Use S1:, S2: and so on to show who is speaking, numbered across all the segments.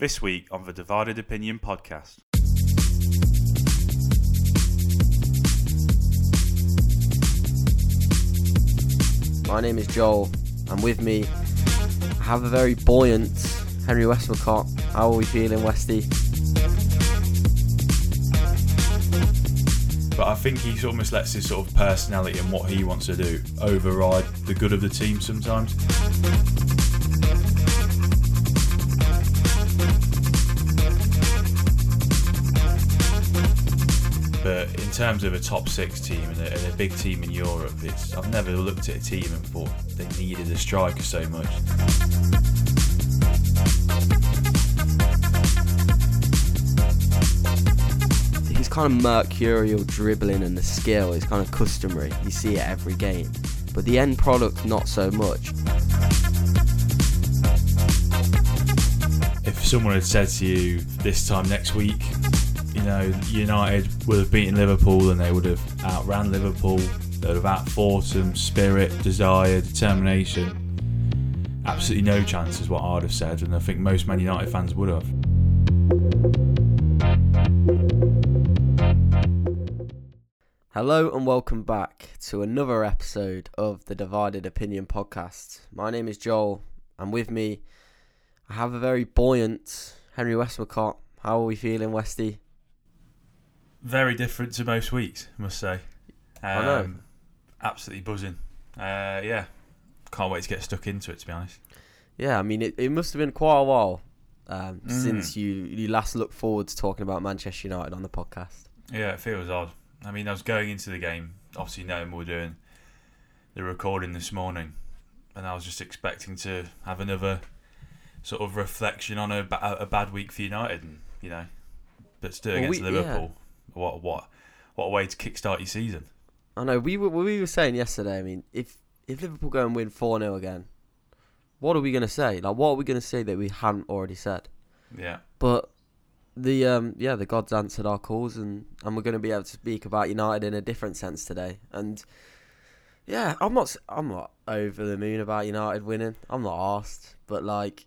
S1: This week on the Divided Opinion podcast.
S2: My name is Joel, and with me, I have a very buoyant Henry Westmacott. How are we feeling, Westy?
S1: But I think he almost lets his sort of personality and what he wants to do override the good of the team sometimes. In terms of a top six team and a, and a big team in Europe, it's I've never looked at a team and thought they needed a striker so much.
S2: His kind of mercurial dribbling and the skill is kind of customary. You see it every game. But the end product, not so much.
S1: if someone had said to you this time next week, know, United would have beaten Liverpool and they would have outran Liverpool, they would have outfought them, spirit, desire, determination. Absolutely no chance is what I'd have said, and I think most Man United fans would have.
S2: Hello and welcome back to another episode of the Divided Opinion podcast. My name is Joel, and with me, I have a very buoyant Henry Westmacott. How are we feeling, Westy?
S1: Very different to most weeks, I must say. Um,
S2: I know.
S1: Absolutely buzzing. Uh, yeah, can't wait to get stuck into it, to be honest.
S2: Yeah, I mean, it, it must have been quite a while um,
S1: Mm.
S2: since you, you last looked forward to talking about Manchester United on the podcast.
S1: Yeah, it feels odd. I mean, I was going into the game, obviously knowing we were doing the recording this morning, and I was just expecting to have another sort of reflection on a, ba- a bad week for United, and you know, but still
S2: Well,
S1: against
S2: we-
S1: Liverpool. What what what a way to kickstart your season.
S2: I know we were we were saying yesterday. I mean, if if Liverpool go and win four 0 again, what are we gonna say? Like, what are we gonna say that we hadn't already said?
S1: Yeah,
S2: But the um yeah the gods answered our calls and and we're going to be able to speak about United in a different sense today. And yeah, I'm not I'm not over the moon about United winning. I'm not asked, but like.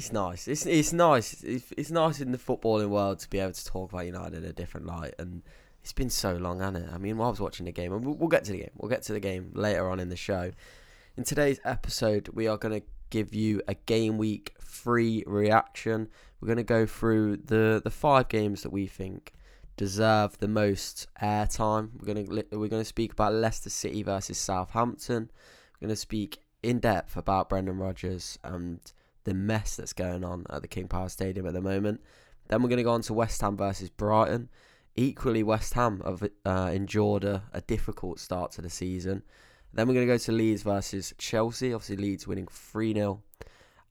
S2: It's nice. It's it's nice. It's, it's nice in the footballing world to be able to talk about United in a different light, and it's been so long, hasn't it? I mean, while I was watching the game, and we'll, we'll get to the game. We'll get to the game later on in the show. In today's episode, we are going to give you a game week free reaction. We're going to go through the the five games that we think deserve the most airtime. We're going to we're going to speak about Leicester City versus Southampton. We're going to speak in depth about Brendan Rodgers and the mess that's going on at the King Power Stadium at the moment. Then we're going to go on to West Ham versus Brighton. Equally, West Ham have uh, endured a, a difficult start to the season. Then we're going to go to Leeds versus Chelsea. Obviously, Leeds winning 3 0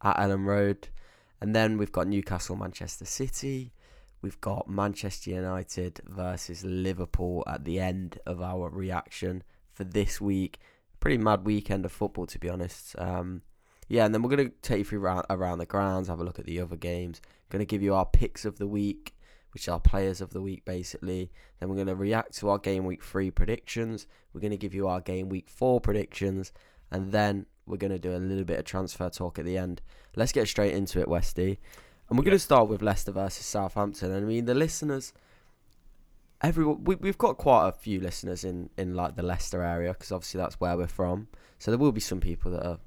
S2: at Elland Road. And then we've got Newcastle, Manchester City. We've got Manchester United versus Liverpool at the end of our reaction for this week. Pretty mad weekend of football, to be honest. Um, yeah, and then we're going to take you through around, around the grounds, have a look at the other games. Going to give you our picks of the week, which are players of the week, basically. Then we're going to react to our game week three predictions. We're going to give you our game week four predictions, and then we're going to do a little bit of transfer talk at the end. Let's get straight into it, Westy. And we're gonna start with Leicester versus Southampton. And I mean, the listeners, everyone, we, we've got quite a few listeners in, in like the Leicester area because obviously that's where we're from. So there will be some people that are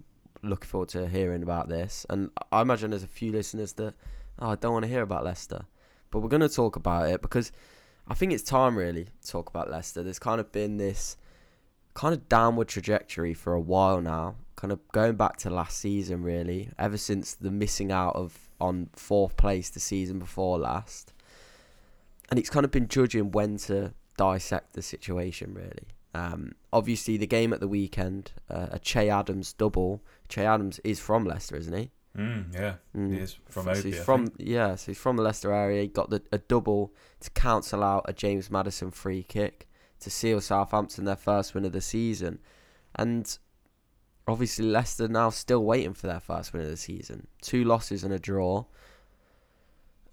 S2: looking forward to hearing about this. And I imagine there's a few listeners that, oh, I don't want to hear about Leicester. But we're going to talk about it because I think it's time really to talk about Leicester. There's kind of been this kind of downward trajectory for a while now, kind of going back to last season really, ever since the missing out of on fourth place the season before last. And it's kind of been judging when to dissect the situation really. Um, obviously, the game at the weekend, uh, a Che Adams double. Che Adams is from Leicester, isn't he?
S1: mm, yeah,
S2: Mm.
S1: he is from
S2: so he's from yeah, so he's from the Leicester area. He got the, a double to cancel out a James Maddison free kick to seal Southampton their first win of the season, and obviously Leicester now still waiting for their first win of the season. Two losses and a draw.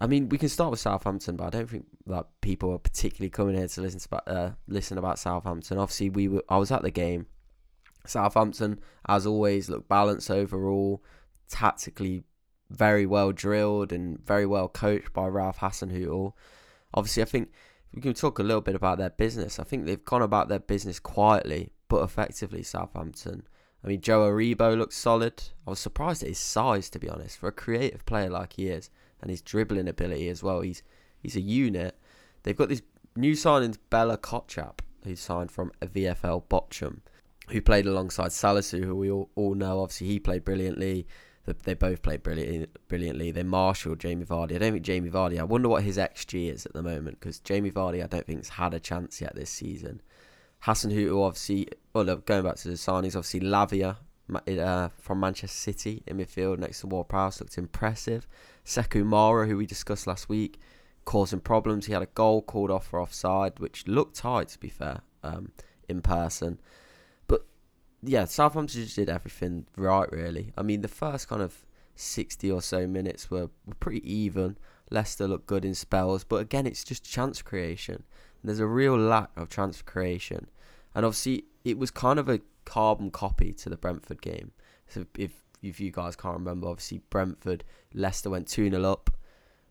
S2: I mean, we can start with Southampton, but I don't think that people are particularly coming here to listen to uh, listen about Southampton. Obviously, we were I was at the game. Southampton, as always, look balanced overall, tactically very well drilled and very well coached by Ralph Hasenhüttl. Obviously, I think we can talk a little bit about their business. I think they've gone about their business quietly but effectively. Southampton. I mean, Joe Aribo looks solid. I was surprised at his size, to be honest, for a creative player like he is, and his dribbling ability as well. He's he's a unit. They've got this new signing Bella Kotchap, who signed from a VFL Bochum, who played alongside Salisu, who we all, all know. Obviously, he played brilliantly. They both played brilliantly. They marshalled Jamie Vardy. I don't think Jamie Vardy. I wonder what his xG is at the moment because Jamie Vardy, I don't think has had a chance yet this season. Hasenhüttl, obviously, well, going back to the signings, obviously Lavia uh, from Manchester City in midfield next to Ward Prowse looked impressive. Sekou Mara, who we discussed last week, causing problems. He had a goal called off for offside, which looked tight, to be fair, um, in person. But yeah, Southampton just did everything right, really. I mean, the first kind of 60 or so minutes were, were pretty even. Leicester looked good in spells, but again, it's just chance creation. There's a real lack of transfer creation, and obviously it was kind of a carbon copy to the Brentford game. So if if you guys can't remember, obviously Brentford, Leicester went two 0 up,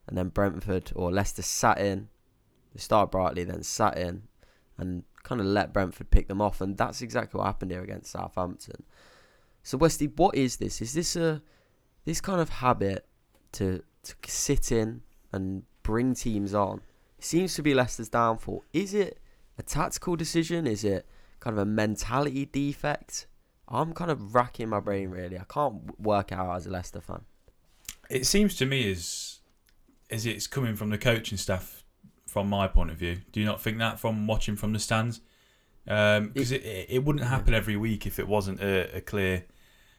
S2: and then Brentford or Leicester sat in. They started brightly, then sat in, and kind of let Brentford pick them off, and that's exactly what happened here against Southampton. So Westy, what is this? Is this a this kind of habit to to sit in and bring teams on seems to be Leicester's downfall. Is it a tactical decision? Is it kind of a mentality defect? I'm kind of racking my brain really. I can't work out as a Leicester fan.
S1: It seems to me as as it's coming from the coaching staff. From my point of view, do you not think that from watching from the stands? Because um, it, it, it wouldn't happen every week if it wasn't a, a clear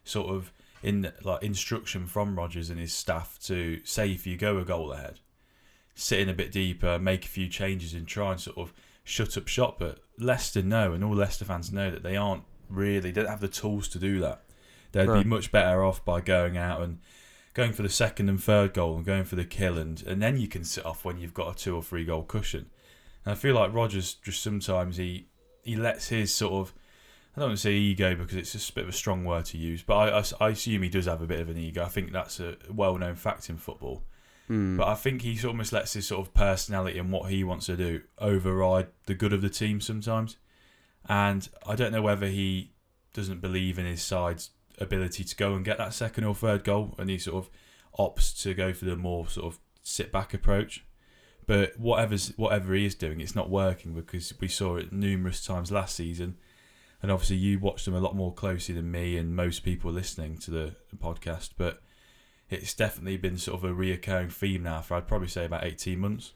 S1: sort of in like instruction from Rodgers and his staff to say if you go a goal ahead, sit in a bit deeper, make a few changes, and try and sort of shut up shop. But Leicester know, and all Leicester fans know that they aren't really, they don't have the tools to do that. They'd be much better off by going out and going for the second and third goal and going for the kill, and, and then you can sit off when you've got a two or three goal cushion. And I feel like Rodgers just sometimes he he lets his sort of I don't want to say ego because it's just a bit of a strong word to use, but I, I, I assume he does have a bit of an ego. I think that's a well known fact in football.
S2: Mm.
S1: But I think he almost lets his sort of personality and what he wants to do override the good of the team sometimes. And I don't know whether he doesn't believe in his side's ability to go and get that second or third goal, and he sort of opts to go for the more sort of sit back approach. But whatever's whatever he is doing, it's not working because we saw it numerous times last season, and obviously you watched them a lot more closely than me and most people listening to the podcast. But it's definitely been sort of a reoccurring theme now for I'd probably say about eighteen months.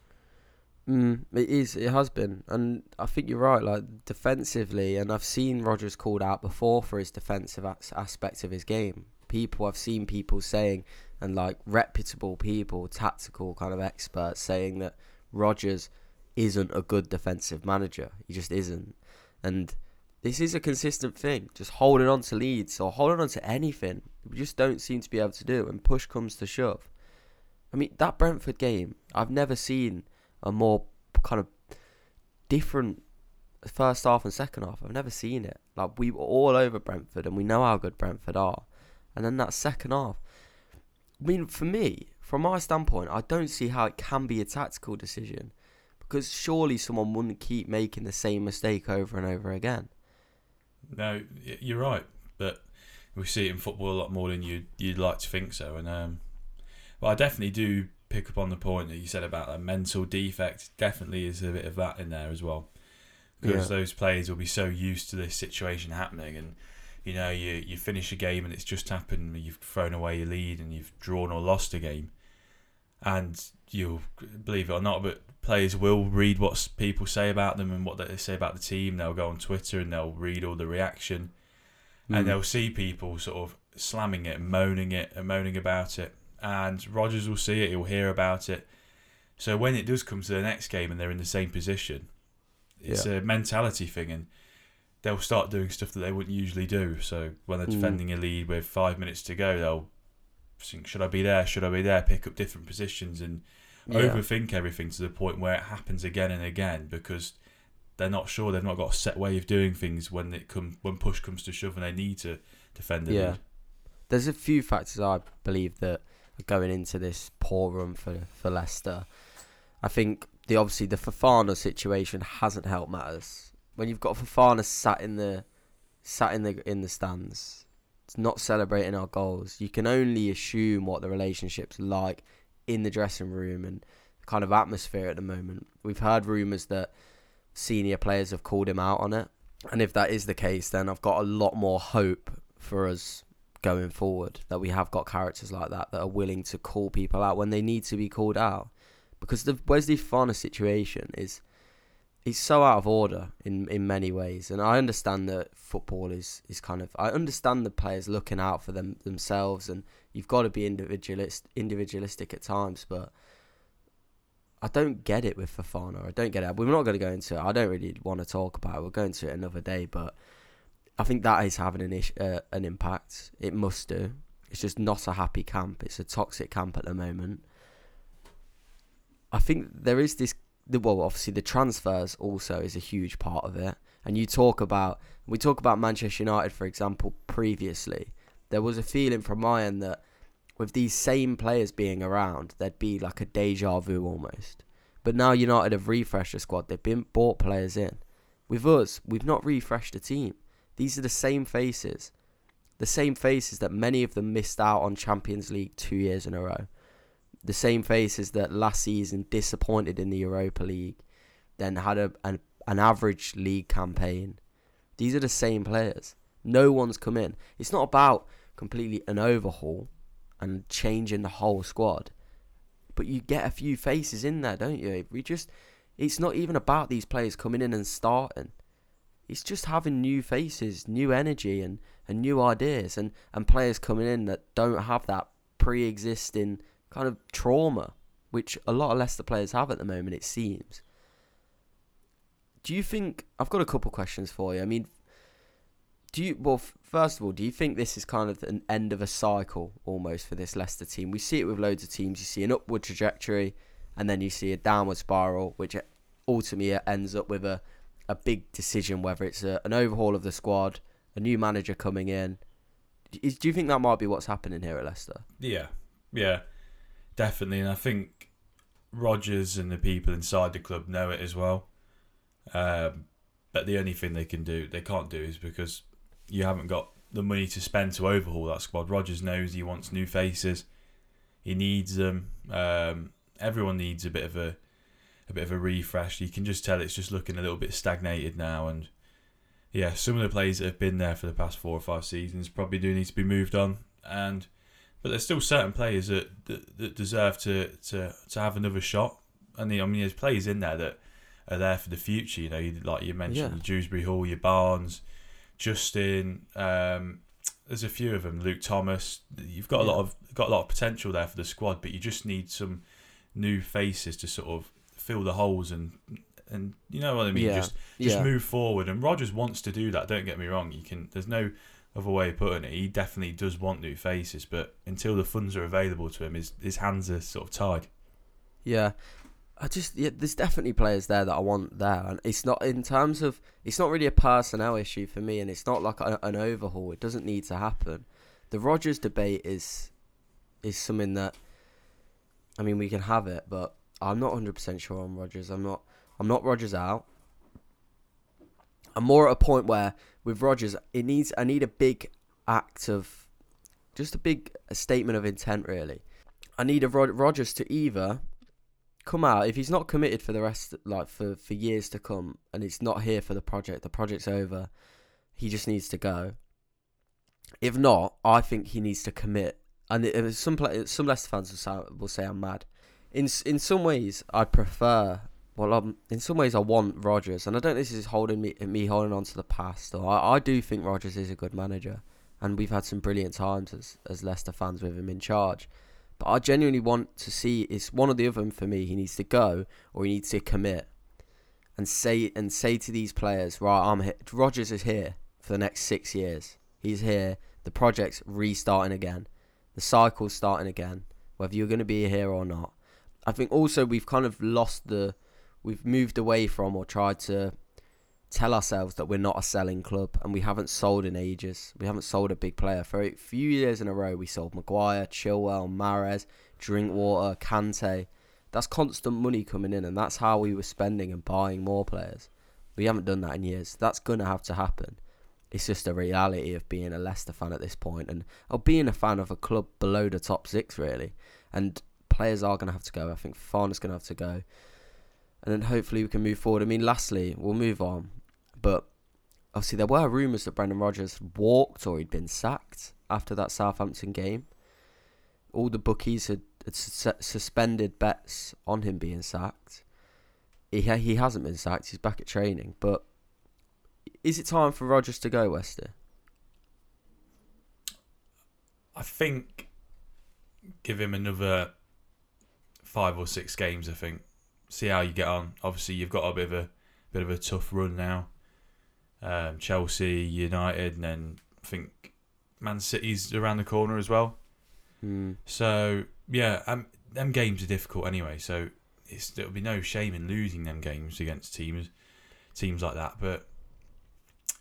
S2: Mm, it is. It has been, and I think you're right. Like defensively, and I've seen Rodgers called out before for his defensive aspect of his game. People, I've seen people saying, and like reputable people, tactical kind of experts saying that Rodgers isn't a good defensive manager. He just isn't, and this is a consistent thing. Just holding on to leads or holding on to anything. We just don't seem to be able to do. And push comes to shove. I mean, that Brentford game, I've never seen a more kind of different first half and second half. I've never seen it. Like we were all over Brentford, and we know how good Brentford are. And then that second half. I mean, for me, from my standpoint, I don't see how it can be a tactical decision because surely someone wouldn't keep making the same mistake over and over again.
S1: No, you're right, but we see it in football a lot more than you you'd like to think so. And um, but I definitely do pick up on the point that you said about a mental defect. Definitely is a bit of that in there as well, because yeah. those players will be so used to this situation happening, and you know you you finish a game and it's just happened, you've thrown away your lead and you've drawn or lost a game, and you'll believe it or not, but players will read what people say about them and what they say about the team. They'll go on Twitter and they'll read all the reaction, mm. and hmm. they'll see people sort of slamming it, moaning it, and moaning about it. And Rodgers will see it, he'll hear about it. So when it does come to the next game and they're in the same position, it's yeah. a mentality thing, and they'll start doing stuff that they wouldn't usually do. So when they're hmm. defending mm. a lead with five minutes to go, they'll think, "Should I be there? Should I be there?" Pick up different positions and yeah. overthink everything to the point where it happens again and again because they're not sure they've not got a set way of doing things when it come when push comes to shove and they need to defend
S2: yeah.
S1: lead.
S2: There's a few factors I believe that are going into this poor run for for Leicester. I think the obviously the Fofana situation hasn't helped matters. When you've got Fofana sat in the sat in the in the stands, not celebrating our goals, you can only assume what the relationship's like in the dressing room and kind of atmosphere at the moment. We've heard rumours that senior players have called him out on it. And if that is the case, then I've got a lot more hope for us going forward that we have got characters like that that are willing to call people out when they need to be called out. Because the Wesley Fofana situation is he's so out of order in, in many ways. And I understand that football is, is kind of I understand the players looking out for them themselves and you've got to be individualist individualistic at times, but I don't get it with Fofana. I don't get it. We're not going to go into it. I don't really want to talk about it. We'll go into it another day, but I think that is having an ish, uh, an impact. It must do. It's just not a happy camp. It's a toxic camp at the moment. I think there is this. Well, obviously the transfers also is a huge part of it. And you talk about we talk about Manchester United, for example, previously. There was a feeling from my end that with these same players being around, there'd be like a deja vu almost. But now United have refreshed the squad. They've been bought players in. With us, we've not refreshed the team. These are the same faces. The same faces that many of them missed out on Champions League two years in a row. The same faces that last season disappointed in the Europa League, then had a, an, an average league campaign. These are the same players. No one's come in. It's not about completely an overhaul and changing the whole squad. But you get a few faces in there, don't you? We just it's not even about these players coming in and starting. It's just having new faces, new energy and, and new ideas and, and players coming in that don't have that pre existing kind of trauma, which a lot of Leicester players have at the moment, it seems. Do you think I've got a couple questions for you? I mean, do you well first of all do you think this is kind of an end of a cycle almost for this Leicester team? We see it with loads of teams. You see an upward trajectory and then you see a downward spiral which ultimately ends up with a a big decision whether it's a, an overhaul of the squad a new manager coming in. Is, do you think that might be what's happening here at Leicester?
S1: Yeah. Yeah. Definitely. And I think Rodgers and the people inside the club know it as well. Um, but the only thing they can do they can't do is because you haven't got the money to spend to overhaul that squad. Rodgers knows he wants new faces. He needs them. Um, everyone needs a bit of a a bit of a refresh. You can just tell it's just looking a little bit stagnated now, and yeah, some of the players that have been there for the past four or five seasons probably do need to be moved on. And but there's still certain players that that, that deserve to, to to have another shot. And the, I mean, there's players in there that are there for the future. You know, like you mentioned, yeah. Dewsbury Hall, your Barnes. Justin. Um, there's a few of them. Luke Thomas. You've got a lot of got a lot of potential there for the squad, but you just need some new faces to sort of fill the holes and and you know what I mean. Yeah. Just just yeah. move forward. And Rodgers wants to do that. Don't get me wrong. You can. There's no other way of putting it. He definitely does want new faces, but until the funds are available to him, his his hands are sort of tied.
S2: Yeah, I just yeah, there's definitely players there that I want there, and it's not in terms of it's not really a personnel issue for me, and it's not like a, an overhaul. It doesn't need to happen. The Rodgers debate is is something that I mean we can have it, but I'm not 100 percent sure on Rodgers. I'm not I'm not Rodgers out. I'm more at a point where with Rodgers, it needs I need a big act of just a big a statement of intent really. I need a Rod- Rodgers to either come out if he's not committed for the rest like for for years to come and it's not here for the project the project's over he just needs to go. If not i think he needs to commit. And it, some some Leicester fans will say, will say i'm mad. In in some ways i prefer well um, in some ways i want Rodgers and i don't think this is holding me me holding on to the past or I, I do think Rodgers is a good manager and we've had some brilliant times as as Leicester fans with him in charge but I genuinely want to see it's one or the other for me. He needs to go or he needs to commit and say and say to these players, right, I'm here. Rodgers is here for the next six years. He's here. The project's restarting again. The cycle's starting again. Whether you're going to be here or not. I think also we've kind of lost the, we've moved away from or tried to tell ourselves that we're not a selling club and we haven't sold in ages. We haven't sold a big player for a few years in a row. We sold Maguire, Chilwell, Mahrez, Drinkwater, Kante. That's constant money coming in, and that's how we were spending and buying more players. We haven't done that in years. That's gonna have to happen. It's just a reality of being a Leicester fan at this point, and of being a fan of a club below the top six, really. And players are gonna have to go. I think Fofana's gonna have to go and then hopefully we can move forward. I mean, lastly, we'll move on. But obviously, there were rumours that Brendan Rodgers walked or he'd been sacked after that Southampton game. All the bookies had, had su- suspended bets on him being sacked. He ha- he hasn't been sacked. He's back at training. But is it time for Rodgers to go, Wester?
S1: I think give him another five or six games. I think see how you get on. Obviously, you've got a bit of a bit of a tough run now um, Chelsea, United, and then I think Man City's around the corner as well.
S2: Mm.
S1: So yeah, um, them games are difficult anyway. So it's there'll be no shame in losing them games against teams, teams like that. But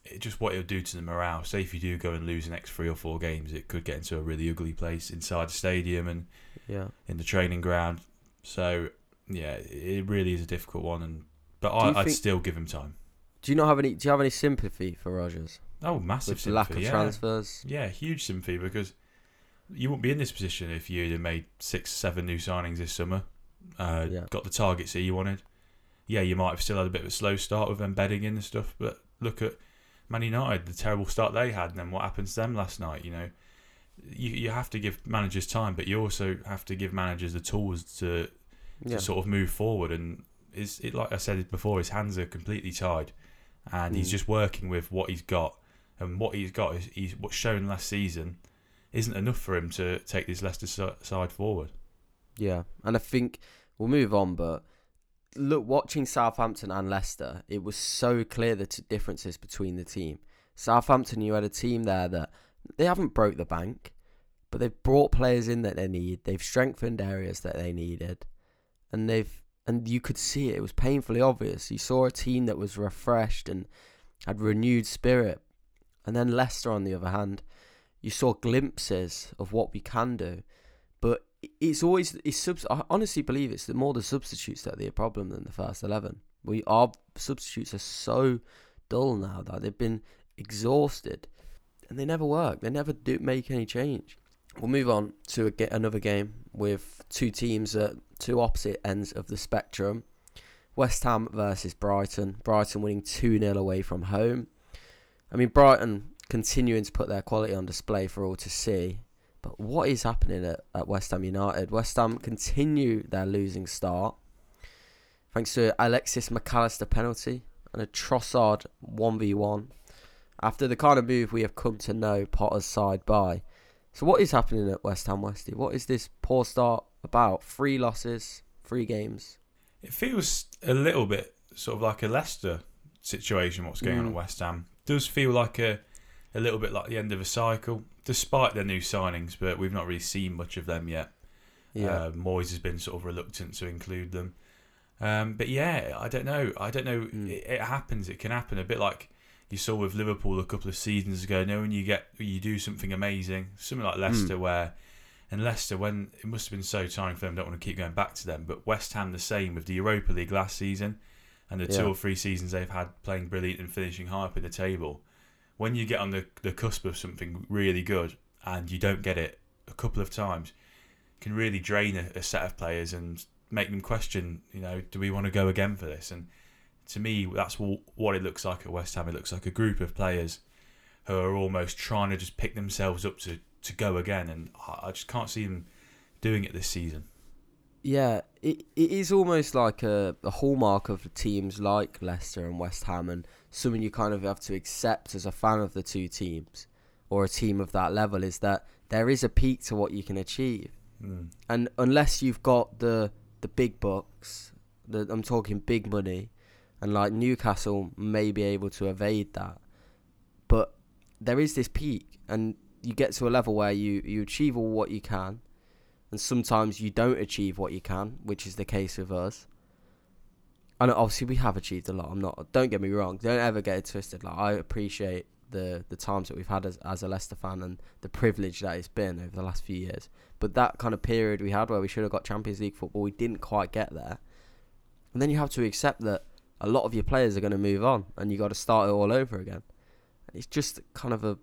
S1: it just what it'll do to the morale. Say if you do go and lose the next three or four games, it could get into a really ugly place inside the stadium and
S2: yeah.
S1: in the training ground. So yeah, it really is a difficult one. And but I, I'd
S2: think-
S1: still give him time.
S2: Do you not have any? Do you have any sympathy for Rodgers
S1: Oh, massive
S2: with the lack of
S1: yeah.
S2: transfers?
S1: Yeah, huge sympathy because you wouldn't be in this position if you'd have made six, seven new signings this summer. Uh,
S2: Yeah.
S1: Got the targets that you wanted. Yeah, you might have still had a bit of a slow start with them bedding in and stuff, but look at Man United, the terrible start they had, and then what happened to them last night. You know, you you have to give managers time, but you also have to give managers the tools to
S2: Yeah.
S1: to sort of move forward. And is it like I said before, his hands are completely tied, and he's
S2: Mm.
S1: just working with what he's got. And what he's got is he's what's shown last season isn't enough for him to take this Leicester side forward.
S2: Yeah, and I think we'll move on, but look, watching Southampton and Leicester, it was so clear the t- differences between the team. Southampton, you had a team there that they haven't broke the bank, but they've brought players in that they need. They've strengthened areas that they needed, and they've and you could see it. It was painfully obvious. You saw a team that was refreshed and had renewed spirit, and then Leicester, on the other hand, you saw glimpses of what we can do but it's always it's subs. I honestly believe it's the more the substitutes that are the problem than the first eleven. We our substitutes are so dull now that they've been exhausted, and they never work. They never do make any change. We'll move on to a another game with two teams at two opposite ends of the spectrum. West Ham versus Brighton. Brighton winning 2 0 away from home. I mean, Brighton continuing to put their quality on display for all to see. But what is happening at, at West Ham United? West Ham continue their losing start thanks to Alexis Mac Allister penalty and a Trossard 1v1 after the kind of move we have come to know Potter's side by. So what is happening at West Ham Westy? What is this poor start about? Three losses, three games.
S1: It feels a little bit sort of like a Leicester situation. What's going on
S2: Mm.
S1: at West Ham does feel like a a little bit like the end of a cycle, despite their new signings. But we've not really seen much of them yet.
S2: Yeah.
S1: Uh, Moyes has been sort of reluctant to include them. Um, but yeah, I don't know. I don't know.
S2: Mm.
S1: It, it happens. It can happen a bit like you saw with Liverpool a couple of seasons ago. You know, when you get you do something amazing, something like Leicester, where and Leicester when it must have been so tiring for them. Don't want to keep going back to them. But West Ham the same with the Europa League last season, and the two or three seasons they've had playing brilliant and finishing high up in the table. When you get on the the cusp of something really good and you don't get it a couple of times, can really drain a, a set of players and make them question, you know, do we want to go again for this? And to me, that's what it looks like at West Ham. It looks like a group of players who are almost trying to just pick themselves up to, to go again, and I I just can't see them doing it this season.
S2: Yeah, it it is almost like a, a hallmark of teams like Leicester and West Ham, and something you kind of have to accept as a fan of the two teams, or a team of that level, is that there is a peak to what you can achieve,
S1: Mm.
S2: and unless you've got the the big bucks, the, I'm talking big money, and like Newcastle may be able to evade that, but there is this peak, and you get to a level where you you achieve all what you can and sometimes you don't achieve what you can, which is the case with us. and obviously we have achieved a lot. I'm not. Don't get me wrong. Don't ever get it twisted. Like I appreciate the the times that we've had as as a Leicester fan and the privilege that it's been over the last few years. But that kind of period we had where we should have got Champions League football, we didn't quite get there. And then you have to accept that a lot of your players are going to move on, and you got to start it all over again. It's just kind of a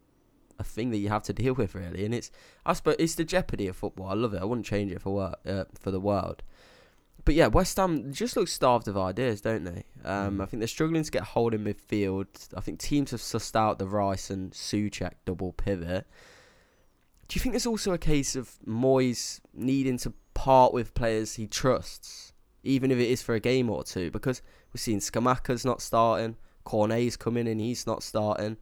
S2: a thing that you have to deal with, really. And it's I suppose it's the jeopardy of football. I love it. I wouldn't change it for uh, for the world. But yeah, West Ham just look starved of ideas, don't they? Um,
S1: Mm.
S2: I think they're struggling to get hold in midfield. I think teams have sussed out the Rice and Souček double pivot. Do you think there's also a case of Moyes needing to part with players he trusts, even if it is for a game or two? Because we've seen Scamacca's not starting, Cornet's coming in, he's not starting.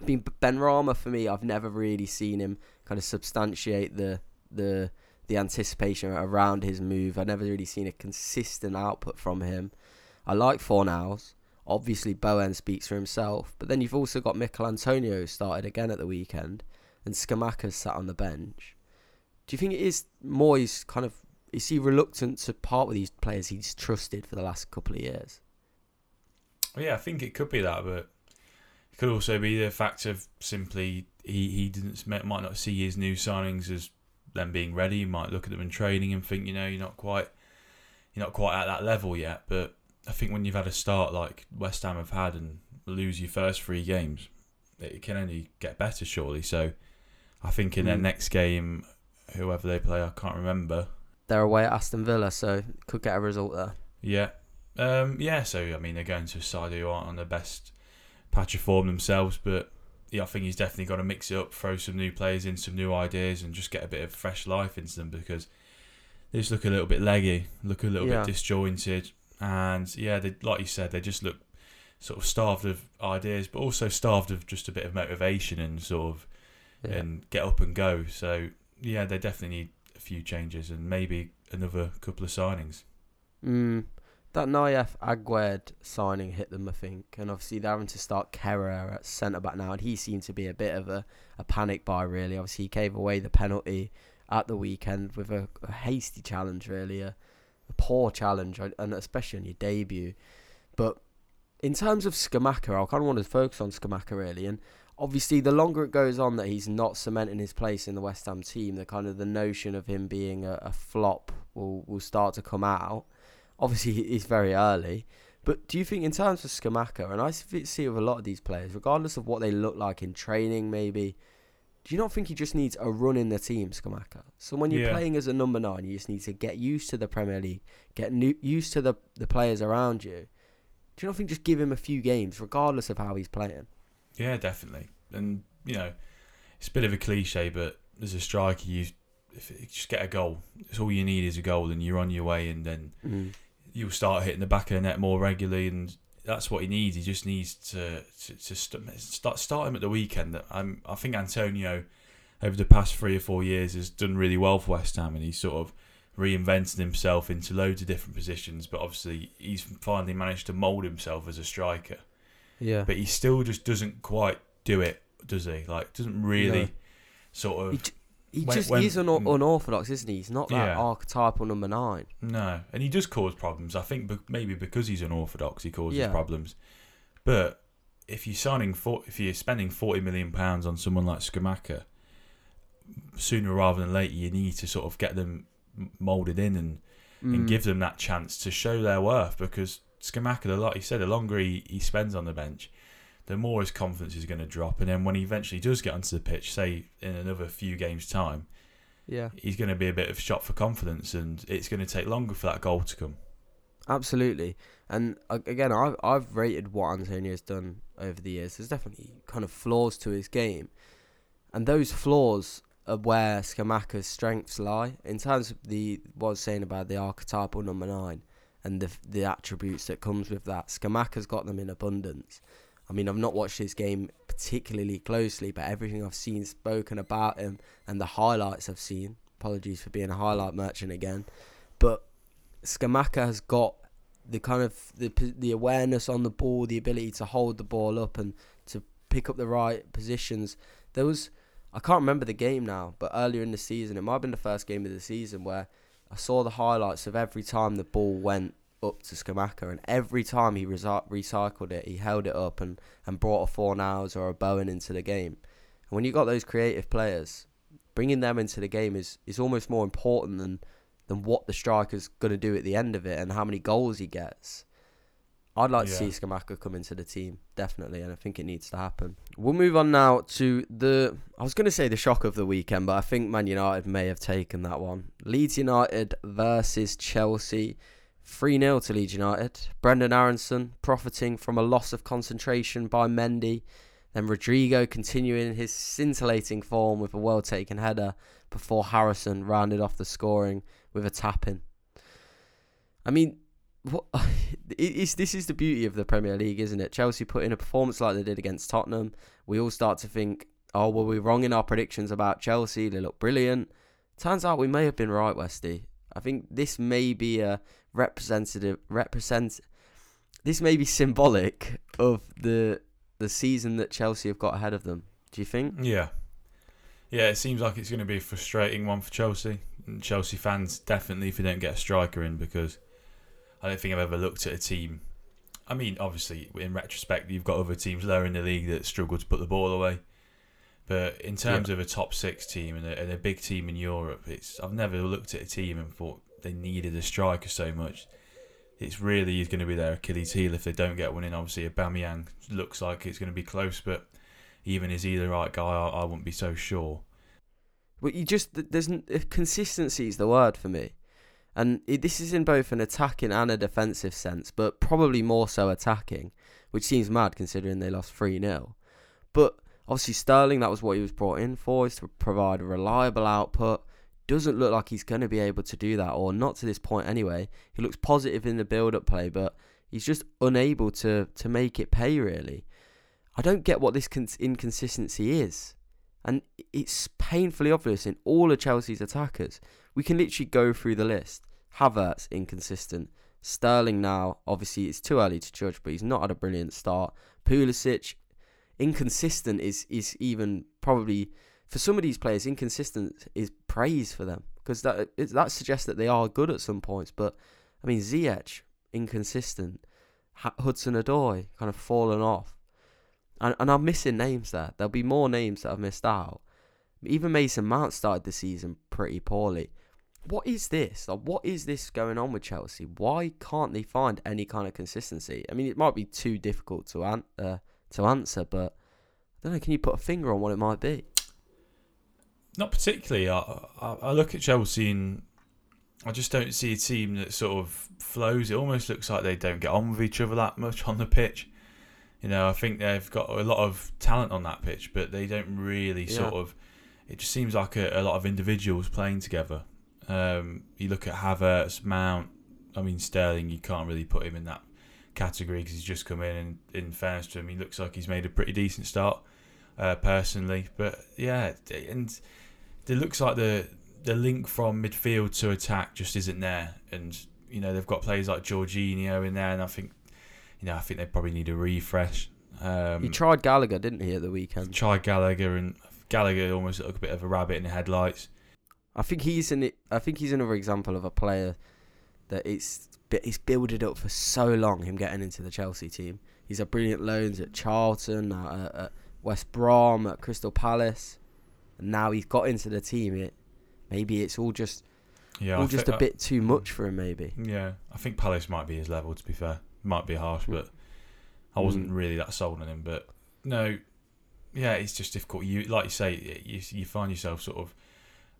S2: I Benrahma for me, I've never really seen him kind of substantiate the the the anticipation around his move. I've never really seen a consistent output from him. I like Fornals. Obviously, Bowen speaks for himself, but then you've also got Michail Antonio who started again at the weekend, and Scamacca's sat on the bench. Do you think it is Moyes kind of is he reluctant to part with these players he's trusted for the last couple of years?
S1: Yeah, I think it could be that, but it could also be the fact of simply he he didn't might not see his new signings as them being ready. He might look at them in training and think, you know, you're not quite you're not quite at that level yet. But I think when you've had a start like West Ham have had and lose your first three games, it can only get better, surely. So I think in their
S2: Mm.
S1: next game, whoever they play, I can't remember.
S2: They're away at Aston Villa, so could get a result there.
S1: Yeah. Um, yeah, so I mean they're going to a side who aren't on the best patch of form themselves, but yeah, I think he's definitely got to mix it up, throw some new players in, some new ideas, and just get a bit of fresh life into them because they just look a little bit leggy, look a little
S2: Yeah.
S1: bit disjointed, and yeah, they like you said, they just look sort of starved of ideas, but also starved of just a bit of motivation and sort of
S2: Yeah.
S1: and get up and go. So yeah, they definitely need a few changes and maybe another couple of signings.
S2: Mm, that Nayef Aguerd signing hit them, I think, and obviously they're having to start Kehrer at centre back now, and he seemed to be a bit of a, a panic buy, really. Obviously, he gave away the penalty at the weekend with a, a hasty challenge, really, a, a poor challenge, and especially on your debut. But in terms of Scamacca, I kind of want to focus on Scamacca, really, and obviously the longer it goes on that he's not cementing his place in the West Ham team, the kind of the notion of him being a, a flop will will start to come out. Obviously, it's very early, but do you think in terms of Scamacca, and I see see with a lot of these players, regardless of what they look like in training, maybe, do you not think he just needs a run in the team, Scamacca? So when you're
S1: Yeah.
S2: playing as a number nine, you just need to get used to the Premier League, get new, used to the the players around you. Do you not think just give him a few games, regardless of how he's playing?
S1: Yeah, definitely. And you know, it's a bit of a cliche, but as a striker, you if you just get a goal. It's all you need is a goal, and you're on your way, and then
S2: Mm.
S1: You'll start hitting the back of the net more regularly, and that's what he needs. He just needs to to, to st- start start him at the weekend. I'm, I think Antonio over the past three or four years has done really well for West Ham, and he's sort of reinvented himself into loads of different positions. But obviously, he's finally managed to mould himself as a striker.
S2: Yeah.
S1: But he still just doesn't quite do it, does he? Like, doesn't really
S2: No.
S1: sort
S2: He,
S1: of.
S2: j- he
S1: when-
S2: just
S1: when-
S2: he's un- unorthodox, isn't he? He's not that
S1: Yeah.
S2: archetypal number nine.
S1: No, and he does cause problems. I think be- maybe because he's unorthodox, he causes
S2: Yeah.
S1: problems. But if you're signing for, if you're spending forty million pounds on someone like Scamacca, sooner rather than later, you need to sort of get them molded in and, and
S2: Mm.
S1: give them that chance to show their worth. Because Scamacca, the like you said, the longer he, he spends on the bench, the more his confidence is going to drop. And then when he eventually does get onto the pitch, say in another few games' time,
S2: Yeah,
S1: he's going to be a bit of shot for confidence, and it's going to take longer for that goal to come.
S2: absolutely. And uh, again, I've I've rated what Antonio's done over the years. There's definitely kind of flaws to his game, and those flaws are where Scamacca's strengths lie. In terms of the what I was saying about the archetypal number nine and the the attributes that comes with that, Scamacca's got them in abundance. I mean, I've not watched his game particularly closely, but everything I've seen spoken about him and the highlights I've seen. Apologies for being a highlight merchant again, but Scamacca has got the kind of the the awareness on the ball, the ability to hold the ball up and to pick up the right positions. There was I can't remember the game now, but earlier in the season, it might have been the first game of the season where I saw the highlights of every time the ball went up to Scamacca, and every time he recycled it, he held it up and, and brought a Fornals or a Bowen into the game. And when you got those creative players, bringing them into the game is, is almost more important than than what the striker's going to do at the end of it and how many goals he gets. I'd like
S1: Yeah.
S2: to see Scamacca come into the team, definitely, and I think it needs to happen. We'll move on now to the. I was going to say the shock of the weekend, but I think Man United may have taken that one. Leeds United versus Chelsea. 3 0 to Leeds United. Brenden Aaronson profiting from a loss of concentration by Mendy. Then Rodrigo continuing his scintillating form with a well taken header before Harrison rounded off the scoring with a tap in. I mean, what this is the beauty of the Premier League, isn't it? Chelsea put in a performance like they did against Tottenham. We all start to think, oh, were we wrong in our predictions about Chelsea? They look brilliant. Turns out we may have been right, Westy. I think this may be a representative represent. This may be symbolic of the the season that Chelsea have got ahead of them. Do you think?
S1: Yeah. Yeah, it seems like it's going to be a frustrating one for Chelsea. And Chelsea fans, definitely, if they don't get a striker in, because I don't think I've ever looked at a team. I mean, obviously, in retrospect, you've got other teams lower in the league that struggle to put the ball away. But in terms of a top six team and a, and a big team in Europe, it's I've never looked at a team and thought they needed a striker so much. It's really is going to be their Achilles heel if they don't get one in. Obviously, Aubameyang looks like it's going to be close, but even is he the right guy? I, I wouldn't be so sure.
S2: But you just there's consistency is the word for me, and it, this is in both an attacking and a defensive sense, but probably more so attacking, which seems mad considering they lost three 0 But obviously Sterling, that was what he was brought in for, is to provide a reliable output. Doesn't look like he's going to be able to do that, or not to this point anyway. He looks positive in the build-up play, but he's just unable to to make it pay really. I don't get what this cons- inconsistency is. And it's painfully obvious in all of Chelsea's attackers. We can literally go through the list. Havertz, inconsistent. Sterling now, obviously it's too early to judge, but he's not had a brilliant start. Pulisic, inconsistent is, is even probably, for some of these players, inconsistent is praise for them. Because that, it, that suggests that they are good at some points. But, I mean, Ziyech, inconsistent. Hudson Odoi, kind of fallen off. And, and I'm missing names there. There'll be more names that I've missed out. Even Mason Mount started the season pretty poorly. What is this? Like, what is this going on with Chelsea? Why can't they find any kind of consistency? I mean, it might be too difficult to an- uh, to answer, but I don't know. Can you put a finger on what it might be?
S1: Not particularly. I, I, I look at Chelsea and I just don't see a team that sort of flows. It almost looks like they don't get on with each other that much on the pitch. You know, I think they've got a lot of talent on that pitch, but they don't really
S2: Yeah.
S1: sort of. It just seems like a, a lot of individuals playing together. Um, you look at Havertz, Mount. I mean Sterling. You can't really put him in that category because he's just come in. And in fairness to him, he looks like he's made a pretty decent start, uh, personally. But yeah, and it looks like the the link from midfield to attack just isn't there. And you know they've got players like Jorginho in there, and I think you know I think they probably need a refresh. Um,
S2: he tried Gallagher, didn't he, at the weekend?
S1: tried Gallagher, and Gallagher almost looked a bit of a rabbit in the headlights.
S2: I think he's an. I think he's another example of a player that it's it's builded up for so long. Him getting into the Chelsea team. He's had brilliant loans at Charlton, at, at West Brom, at Crystal Palace, and now he's got into the team. It maybe it's all just
S1: Yeah,
S2: all
S1: I
S2: just a bit too much for him. Maybe.
S1: Yeah, I think Palace might be his level. To be fair, might be harsh, but I wasn't
S2: Mm.
S1: really that sold on him. But no, yeah, it's just difficult. You like you say, you you find yourself sort of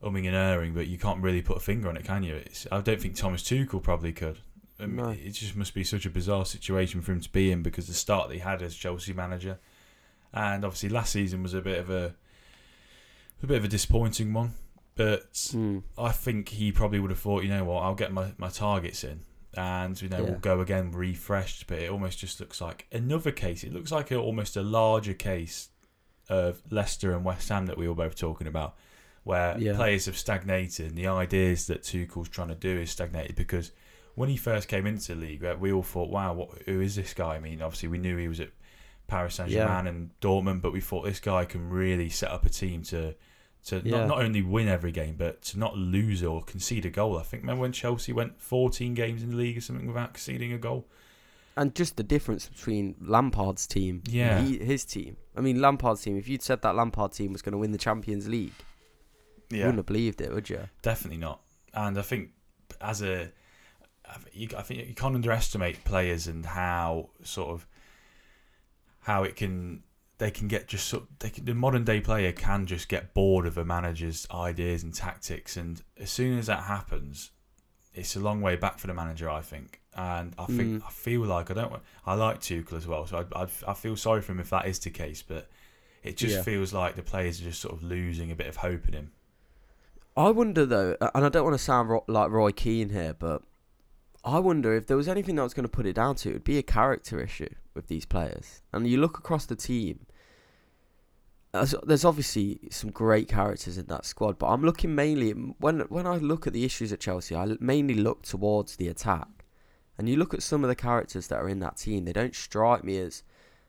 S1: umming and erring, but you can't really put a finger on it, can you? It's, I don't think Thomas Tuchel probably could. I
S2: No.
S1: It just must be such a bizarre situation for him to be in because the start that he had as Chelsea manager, and obviously last season was a bit of a a bit of a disappointing one. But
S2: Mm.
S1: I think he probably would have thought, you know what, I'll get my, my targets in and, you know,
S2: Yeah.
S1: we'll go again refreshed. But it almost just looks like another case. It looks like a, almost a larger case of Leicester and West Ham that we were both talking about, where
S2: Yeah.
S1: players have stagnated and the ideas that Tuchel's trying to do is stagnated because when he first came into the league, uh, we all thought, wow, what, who is this guy? I mean, obviously we knew he was at Paris Saint Germain and Dortmund, but we thought this guy can really set up a team to to
S2: Yeah.
S1: not, not only win every game, but to not lose or concede a goal. I think remember when Chelsea went 14 games in the league or something without conceding a goal.
S2: And just the difference between Lampard's team
S1: Yeah.
S2: and he, his team. I mean, Lampard's team, if you'd said that Lampard team was going to win the Champions League, you wouldn't have believed it, would you?
S1: Definitely not. And I think as a, I think you, I think you can't underestimate players and how sort of how it can they can get just sort they can, the modern day player can just get bored of a manager's ideas and tactics, and as soon as that happens, it's a long way back for the manager, I think. And I think
S2: Mm.
S1: I feel like I don't want- I like Tuchel as well, so I, I I feel sorry for him if that is the case, but. It just
S2: Yeah.
S1: feels like the players are just sort of losing a bit of hope in him.
S2: I wonder though, and I don't want to sound ro- like Roy Keane here, but I wonder if there was anything that was going to put it down to, it would be a character issue with these players. And you look across the team, there's, obviously some great characters in that squad, but I'm looking mainly when when I look at the issues at Chelsea, I mainly look towards the attack. And you look at some of the characters that are in that team, they don't strike me as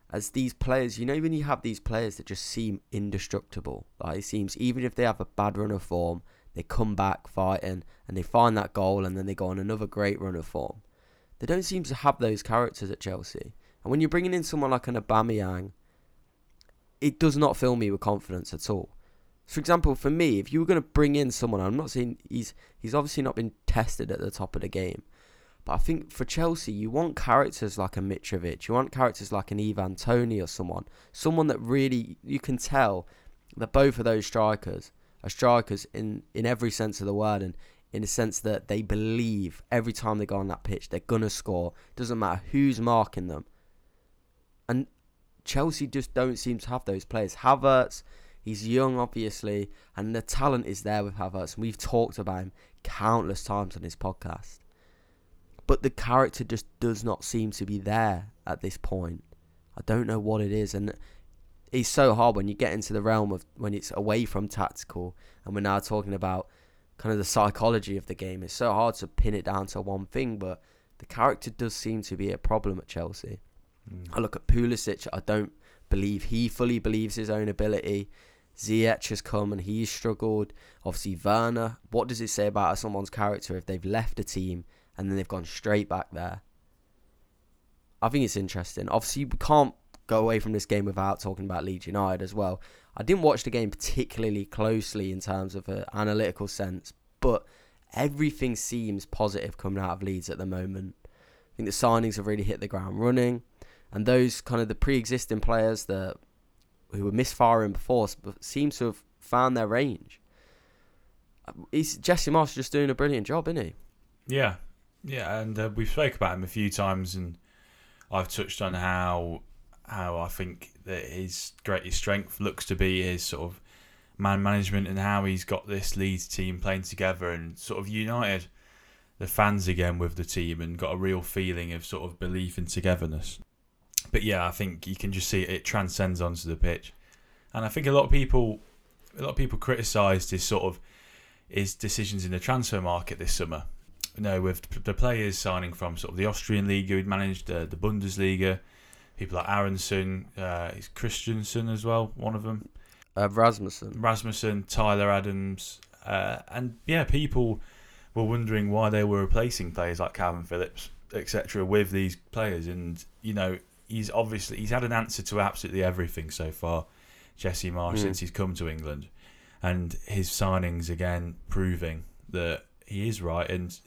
S2: as these players, you know, when you have these players that just seem indestructible, like it seems even if they have a bad run of form, they come back fighting and they find that goal and then they go on another great run of form. They don't seem to have those characters at Chelsea. And when you're bringing in someone like an Aubameyang, it does not fill me with confidence at all. For example, for me, if you were going to bring in someone, I'm not saying he's he's obviously not been tested at the top of the game, but I think for Chelsea, you want characters like a Mitrovic, you want characters like an Ivan Toney or someone, someone that really you can tell that both of those strikers are strikers in in every sense of the word, and in the sense that they believe every time they go on that pitch they're gonna score. Doesn't matter who's marking them, and Chelsea just don't seem to have those players. Havertz, he's young obviously, and the talent is there with Havertz, and we've talked about him countless times on this podcast but the character just does not seem to be there at this point. I don't know what it is, and it's so hard when you get into the realm of when it's away from tactical, and we're now talking about kind of the psychology of the game. It's so hard to pin it down to one thing, but the character does seem to be a problem at Chelsea. Mm. I look at Pulisic. I don't believe he fully believes his own ability. Ziyech has come and he's struggled. Obviously, Werner. What does it say about someone's character if they've left a team and then they've gone straight back there? I think it's interesting. Obviously, we can't go away from this game without talking about Leeds United as well. I didn't watch the game particularly closely in terms of an analytical sense, but everything seems positive coming out of Leeds at the moment. I think the signings have really hit the ground running, and those kind of the pre-existing players that who were misfiring before s- seem to have found their range. He's Jesse Marsch just doing a brilliant job, isn't he?
S1: Yeah, yeah, and uh, we've spoke about him a few times, and I've touched on how how I think that his greatest strength looks to be his sort of man management and how he's got this Leeds team playing together and sort of united the fans again with the team and got a real feeling of sort of belief and togetherness. But yeah, I think you can just see it, it transcends onto the pitch, and I think a lot of people, a lot of people criticised his sort of his decisions in the transfer market this summer you know, with the players signing from sort of the Austrian league who'd managed uh, the Bundesliga, people like Aaronson, uh, is Kristensen as well, one of them,
S2: Uh, Rasmussen.
S1: Rasmussen, Tyler Adams, uh, and yeah, people were wondering why they were replacing players like Kalvin Phillips, etc., with these players, and you know, he's obviously he's had an answer to absolutely everything so far, Jesse Marsch,
S2: Mm.
S1: since he's come to England, and his signings again proving that he is right and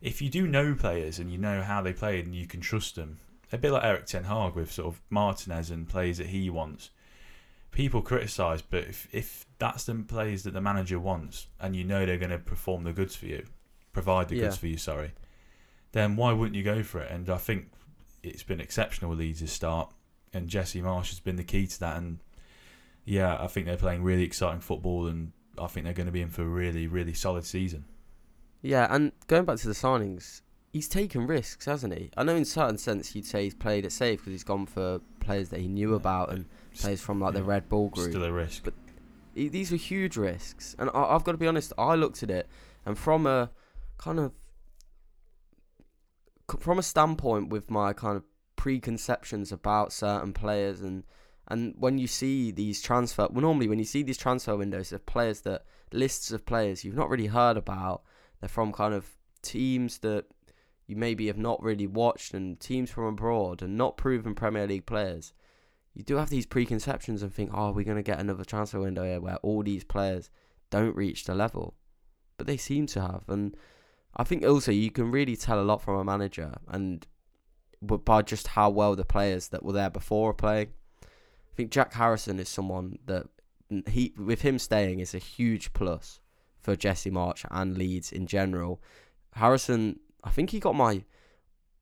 S1: if you do know players and you know how they play and you can trust them, a bit like Erik Ten Hag with sort of Martinez and plays that he wants. People criticise, but if, if that's the players that the manager wants and you know they're going to perform the goods for you, provide the goods for you, sorry, then why wouldn't you go for it? And I think it's been exceptional with Leeds' start, and Jesse Marsch has been the key to that. And yeah, I think they're playing really exciting football, and I think they're going to be in for a really, really solid season.
S2: Yeah, and going back to the signings, he's taken risks, hasn't he? I know in certain sense you'd say he's played it safe because he's gone for players that he knew about and players from like the Red Bull group.
S1: Still a risk.
S2: He- these were huge risks, and I, I've got to be honest. I looked at it, and from a kind of from a standpoint with my kind of preconceptions about certain players and And when you see these transfer, well, normally when you see these transfer windows of players that lists of players you've not really heard about, they're from kind of teams that you maybe have not really watched and teams from abroad and not proven Premier League players. You do have these preconceptions and think, oh, we're going to get another transfer window here where all these players don't reach the level. But they seem to have. And I think also you can really tell a lot from a manager and by just how well the players that were there before are playing. I think Jack Harrison is someone that he with him staying is a huge plus for Jesse Marsch and Leeds in general. Harrison, I think he got my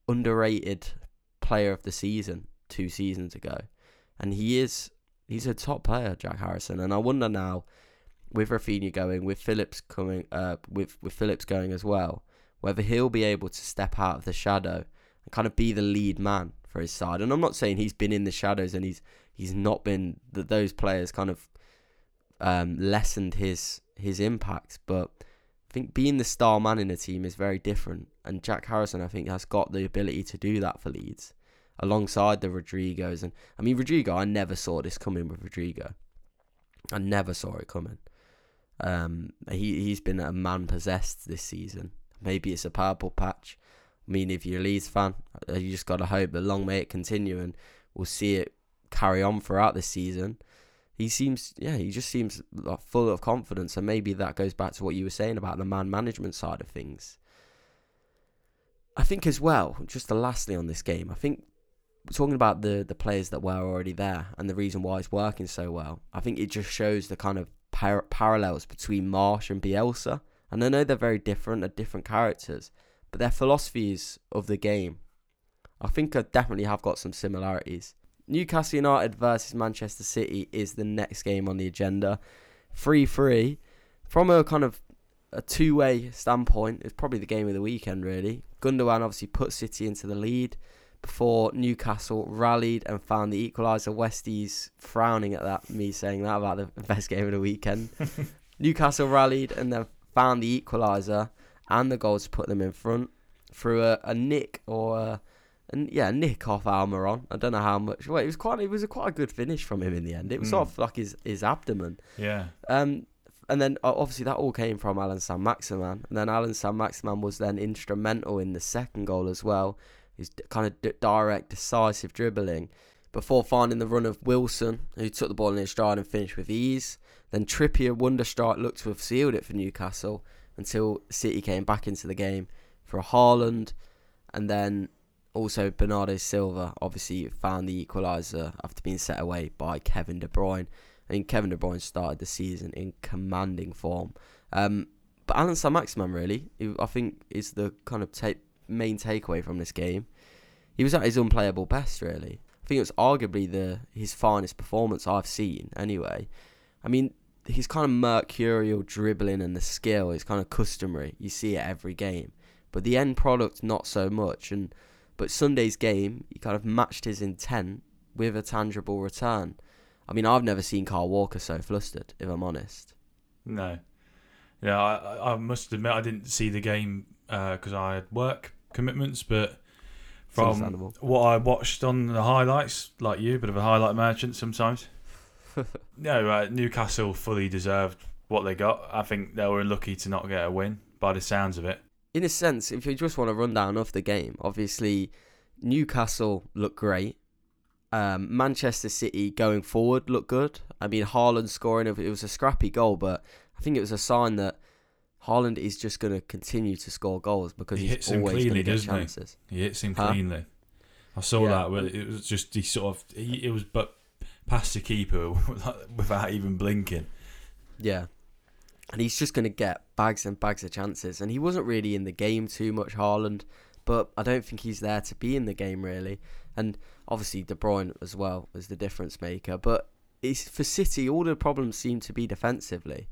S2: underrated player of the season two seasons ago, and he is he's a top player, Jack Harrison. And I wonder now, with Rafinha going, with Phillips coming, uh, with with Phillips going as well, whether he'll be able to step out of the shadow and kind of be the lead man for his side. And I'm not saying he's been in the shadows and he's he's not been that those players kind of um, lessened his his impact, but I think being the star man in a team is very different. And Jack Harrison, I think, has got the ability to do that for Leeds, alongside the Rodrigos. And I mean, Rodrigo, I never saw this coming with Rodrigo. I never saw it coming. Um, he he's been a man possessed this season. Maybe it's a purple patch. I mean, if you're a Leeds fan, uh, you just got to hope that long may it continue, and we'll see it carry on throughout this season he seems yeah he just seems full of confidence and maybe that goes back to what you were saying about the man management side of things i think as well just lastly on this game i think talking about the the players that were already there and the reason why it's working so well i think it just shows the kind of par- parallels between Marsch and bielsa and i know they're very different they're different characters but their philosophies of the game i think I definitely have got some similarities Newcastle United versus Manchester City is the next game on the agenda. 3 3. From a kind of a two way standpoint, it's probably the game of the weekend, really. Gundogan obviously put City into the lead before Newcastle rallied and found the equaliser. Westies frowning at that, me saying that about the best game of the weekend. Newcastle rallied and then found the equaliser and the goals to put them in front through a, a nick or a and yeah, nick off Almiron. I don't know how much. Well, it was quite. It was a quite a good finish from him in the end. It was mm. sort of like his his abdomen.
S1: Yeah.
S2: Um, and then obviously that all came from Allan Saint-Maximin. And then Allan Saint-Maximin was then instrumental in the second goal as well. His kind of direct, decisive dribbling before finding the run of Wilson, who took the ball in his stride and finished with ease. Then Trippier, wonder strike, looked to have sealed it for Newcastle until City came back into the game for a Haaland. And then also, Bernardo Silva obviously found the equaliser after being set away by Kevin De Bruyne. I think Kevin De Bruyne started the season in commanding form. Um, but Allan Saint-Maximin, really, I think, is the kind of ta- main takeaway from this game. He was at his unplayable best, really. I think it was arguably the his finest performance I've seen, anyway. I mean, his kind of mercurial dribbling and the skill is kind of customary. You see it every game. But the end product, not so much. And but Sunday's game, he kind of matched his intent with a tangible return. I mean, I've never seen Kyle Walker so flustered, if I'm honest.
S1: No. Yeah, I, I must admit I didn't see the game because uh, I had work commitments, but from what I watched on the highlights, like you, bit of a highlight merchant sometimes. no, uh, Newcastle fully deserved what they got. I think they were lucky to not get a win by the sounds of it
S2: in a sense, if you just want to run down of the game, obviously Newcastle looked great. Um, Manchester City going forward looked good. I mean, Haaland scoring, it was a scrappy goal, but I think it was a sign that Haaland is just going to continue to score goals because he he's always going to get chances.
S1: He? he? hits him huh? cleanly. I saw yeah. that. It was just he sort of he, it was but past the keeper without even blinking.
S2: Yeah, and he's just going to get bags and bags of chances. And he wasn't really in the game too much, Haaland, but I don't think he's there to be in the game really. And obviously De Bruyne as well was the difference maker. But it's for City, all the problems seem to be defensively.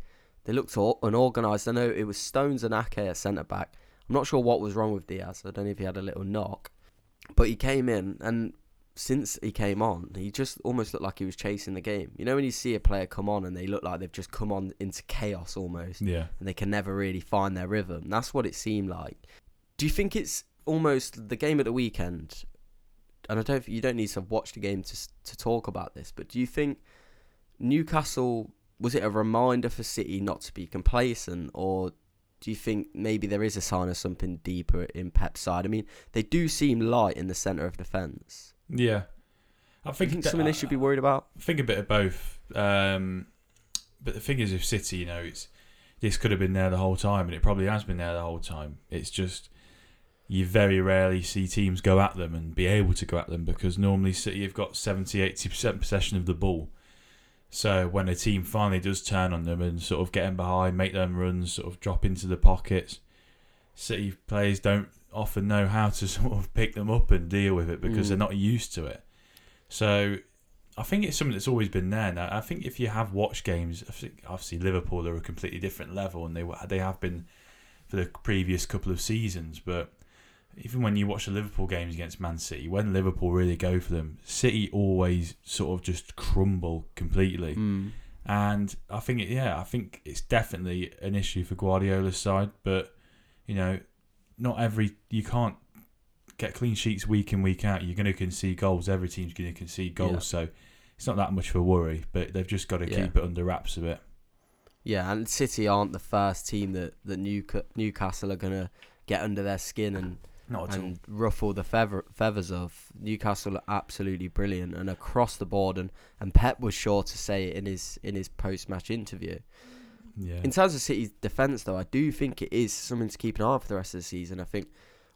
S2: They looked unorganised. I know it was Stones and Ake at centre back. I'm not sure what was wrong with Dias. I don't know if he had a little knock, but he came in and since he came on, he just almost looked like he was chasing the game. You know, when you see a player come on and they look like they've just come on into chaos almost,
S1: yeah,
S2: and they can never really find their rhythm. That's what it seemed like. Do you think it's almost the game at the weekend? and I don't you don't need to have watched the game to to talk about this, but do you think Newcastle was it a reminder for City not to be complacent, or do you think maybe there is a sign of something deeper in Pep's side? I mean, they do seem light in the centre of defence.
S1: Yeah,
S2: I think, think something they should be worried about.
S1: I think a bit of both. Um, but the thing is, with City, you know, it's this could have been there the whole time, and it probably has been there the whole time. It's just you very rarely see teams go at them and be able to go at them because normally City have got 70 80% possession of the ball. So when a team finally does turn on them and sort of get them behind, make them runs, sort of drop into the pockets, City players don't often know how to sort of pick them up and deal with it because mm. they're not used to it. So I think it's something that's always been there. Now I think if you have watched games, obviously Liverpool are a completely different level, and they they have been for the previous couple of seasons. But even when you watch the Liverpool games against Man City, when Liverpool really go for them, City always sort of just crumble completely.
S2: Mm.
S1: And I think, it, yeah, I think it's definitely an issue for Guardiola's side. But you know, not every you can't get clean sheets week in week out. You're going to concede goals. Every team's going to concede goals, yeah. so it's not that much of a worry. But they've just got to yeah. keep it under wraps a bit.
S2: Yeah, and City aren't the first team that that Newcastle are going to get under their skin and
S1: not at
S2: and all. ruffle the feather, feathers of. Newcastle are absolutely brilliant and across the board, and, and Pep was sure to say it in his in his post match interview.
S1: Yeah.
S2: In terms of City's defence, though, I do think it is something to keep an eye on for the rest of the season. I think,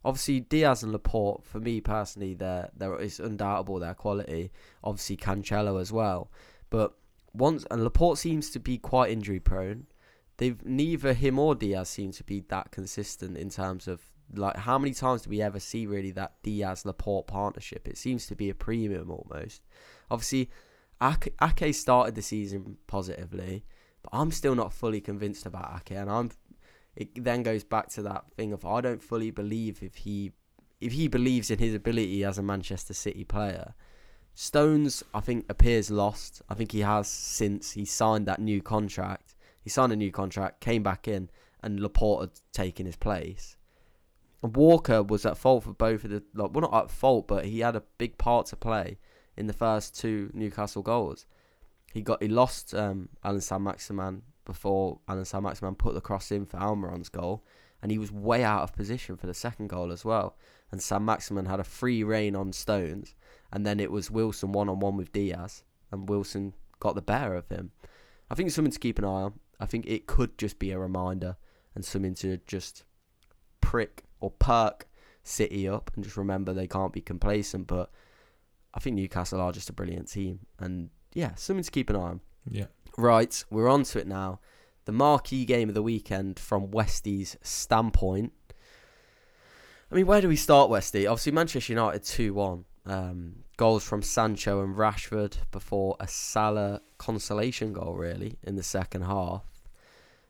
S2: obviously, Dias and Laporte, for me personally, they're, they're, it's undoubtable their quality. Obviously, Cancelo as well. But once, and Laporte seems to be quite injury prone. They've neither him or Dias seem to be that consistent in terms of like how many times do we ever see really that Dias Laporte partnership? It seems to be a premium almost. Obviously, Ake, started the season positively, but I'm still not fully convinced about Ake, and I'm. It then goes back to that thing of I don't fully believe if he if he believes in his ability as a Manchester City player. Stones, I think, appears lost. I think he has since he signed that new contract. He signed a new contract, came back in, and Laporte had taken his place. Walker was at fault for both of the like, well not at fault, but he had a big part to play in the first two Newcastle goals. He got he lost um, Allan Saint-Maximin before Allan Saint-Maximin put the cross in for Almiron's goal, and he was way out of position for the second goal as well. And Saint-Maximin had a free rein on Stones, and then it was Wilson one on one with Dias, and Wilson got the better of him. I think it's something to keep an eye on. I think it could just be a reminder and something to just prick or perk City up and just remember they can't be complacent. But I think Newcastle are just a brilliant team, and yeah, something to keep an eye on.
S1: Yeah.
S2: Right, we're on to it now. The marquee game of the weekend from Westie's standpoint. I mean, where do we start, Westie? Obviously, Manchester United 2 1. Um, goals from Sancho and Rashford before a Salah consolation goal, really, in the second half.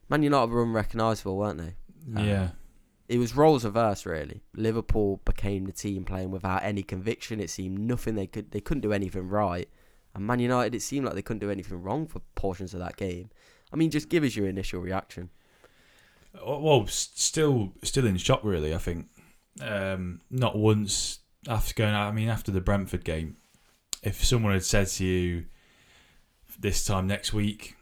S2: Man United were unrecognisable, weren't they?
S1: Yeah.
S2: It was roles reversed really. Liverpool became the team playing without any conviction. It seemed nothing they could they couldn't do anything right. And Man United, it seemed like they couldn't do anything wrong for portions of that game. I mean, just give us your initial reaction.
S1: Well, still, still in shock. Really, I think. Um, not once after going. I mean, after the Brentford game, if someone had said to you this time next week,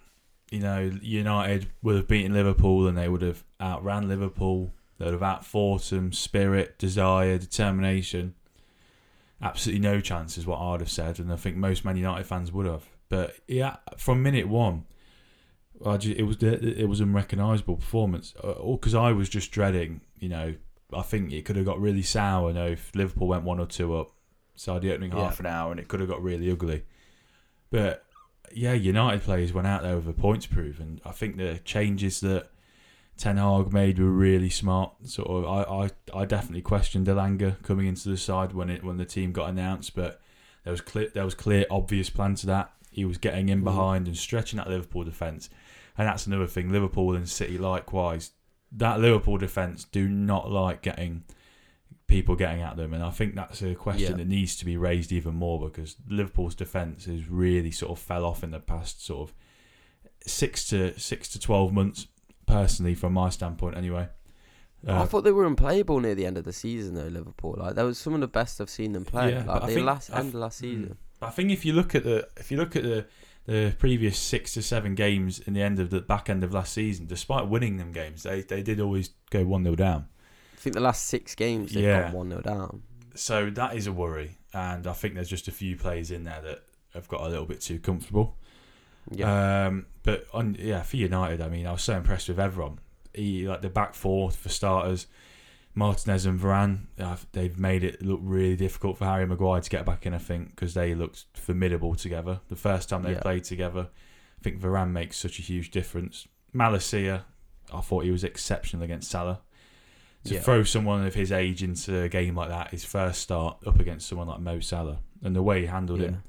S1: you know, United would have beaten Liverpool and they would have outran Liverpool that have outfought spirit, desire, determination. Absolutely no chance is what I'd have said, and I think most Man United fans would have. But yeah, from minute one, it was it was unrecognisable performance. All Because uh, I was just dreading, you know, I think it could have got really sour. You know, if Liverpool went one or two up, so the opening yeah. half an hour, and it could have got really ugly. But yeah, United players went out there with a points proof, and I think the changes that Ten Hag made were really smart. Sort of, I, I, I definitely questioned Elanga coming into the side when it when the team got announced, but there was clear there was clear obvious plan to that. He was getting in mm. behind and stretching that Liverpool defence, and that's another thing. Liverpool and City likewise. That Liverpool defence do not like getting people getting at them, and I think that's a question yeah. that needs to be raised even more because Liverpool's defence has really sort of fell off in the past sort of six to six to twelve months personally, from my standpoint, anyway.
S2: I
S1: Uh,
S2: thought they were unplayable near the end of the season, though. Liverpool, like that was some of the best I've seen them play.
S1: Yeah,
S2: like the
S1: think-
S2: last
S1: I
S2: end of last season.
S1: I think if you look at the if you look at the the previous six to seven games in the end of the back end of last season, despite winning them games, they they did always go one 0 down.
S2: I think the last six games they've
S1: Yeah.
S2: gone one 0 down.
S1: So that is a worry, and I think there's just a few players in there that have got a little bit too comfortable.
S2: Yeah,
S1: Um, but on yeah, for United, I mean, I was so impressed with Evron. He like the back four for starters. Martinez and Varane, uh, they've made it look really difficult for Harry Maguire to get back in. I think because they looked formidable together. The first time they
S2: Yeah.
S1: played together, I think Varane makes such a huge difference. Malacia, I thought he was exceptional against Salah. To
S2: Yeah.
S1: throw someone of his age into a game like that, his first start up against someone like Mo Salah, and the way he handled
S2: yeah.
S1: him.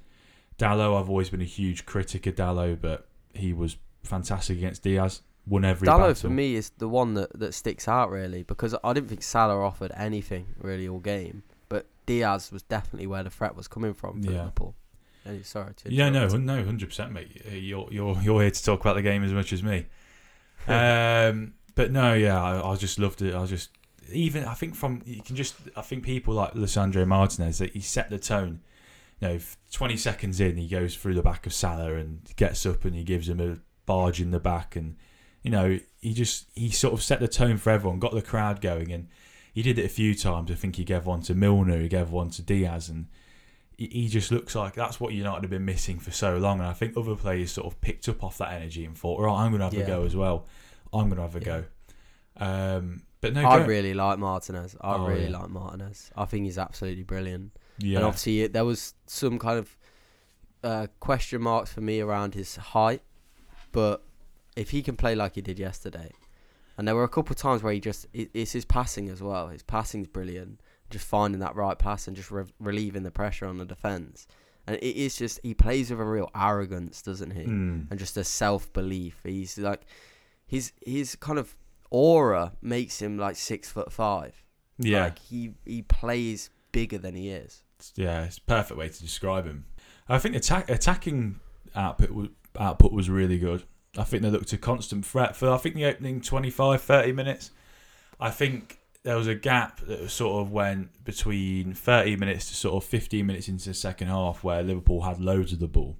S1: Dalot, I've always been a huge critic of Dalot, but he was fantastic against Diaz. Won every
S2: Dalot
S1: battle.
S2: for me is the one that, that sticks out really because I didn't think Salah offered anything really all game, but Diaz was definitely where the threat was coming from for
S1: Yeah.
S2: Liverpool. Sorry
S1: Yeah, no, no, hundred percent, mate. Uh, You're you're you're here to talk about the game as much as me. um, but no, yeah, I, I just loved it. I just even I think from you can just I think people like Lissandro Martinez that he set the tone. You know, twenty seconds in, he goes through the back of Salah and gets up and he gives him a barge in the back, and you know he just he sort of set the tone for everyone, got the crowd going, and he did it a few times. I think he gave one to Milner, he gave one to Diaz, and he, he just looks like that's what United have been missing for so long. And I think other players sort of picked up off that energy and thought, right, I'm going to have
S2: Yeah.
S1: a go as well. I'm going to have a
S2: Yeah.
S1: go. Um, but no,
S2: I
S1: go-
S2: really like Martinez. I
S1: Oh,
S2: really
S1: yeah.
S2: like Martinez. I think he's absolutely brilliant.
S1: Yeah,
S2: And obviously, it, there was some kind of uh, question marks for me around his height, but if he can play like he did yesterday, and there were a couple of times where he just it, it's his passing as well. His passing's brilliant. Just finding that right pass and just re- relieving the pressure on the defense. And it is just he plays with a real arrogance, doesn't he?
S1: Mm.
S2: and just a self belief. He's like his his kind of aura makes him like six foot five.
S1: yeah,
S2: Like he he plays bigger than he is.
S1: Yeah, it's perfect way to describe him. I think attack, attacking output was, output was really good. I think they looked a constant threat for I think the opening 25, 30 minutes. I think there was a gap that sort of went between 30 minutes to sort of 15 minutes into the second half where Liverpool had loads of the ball.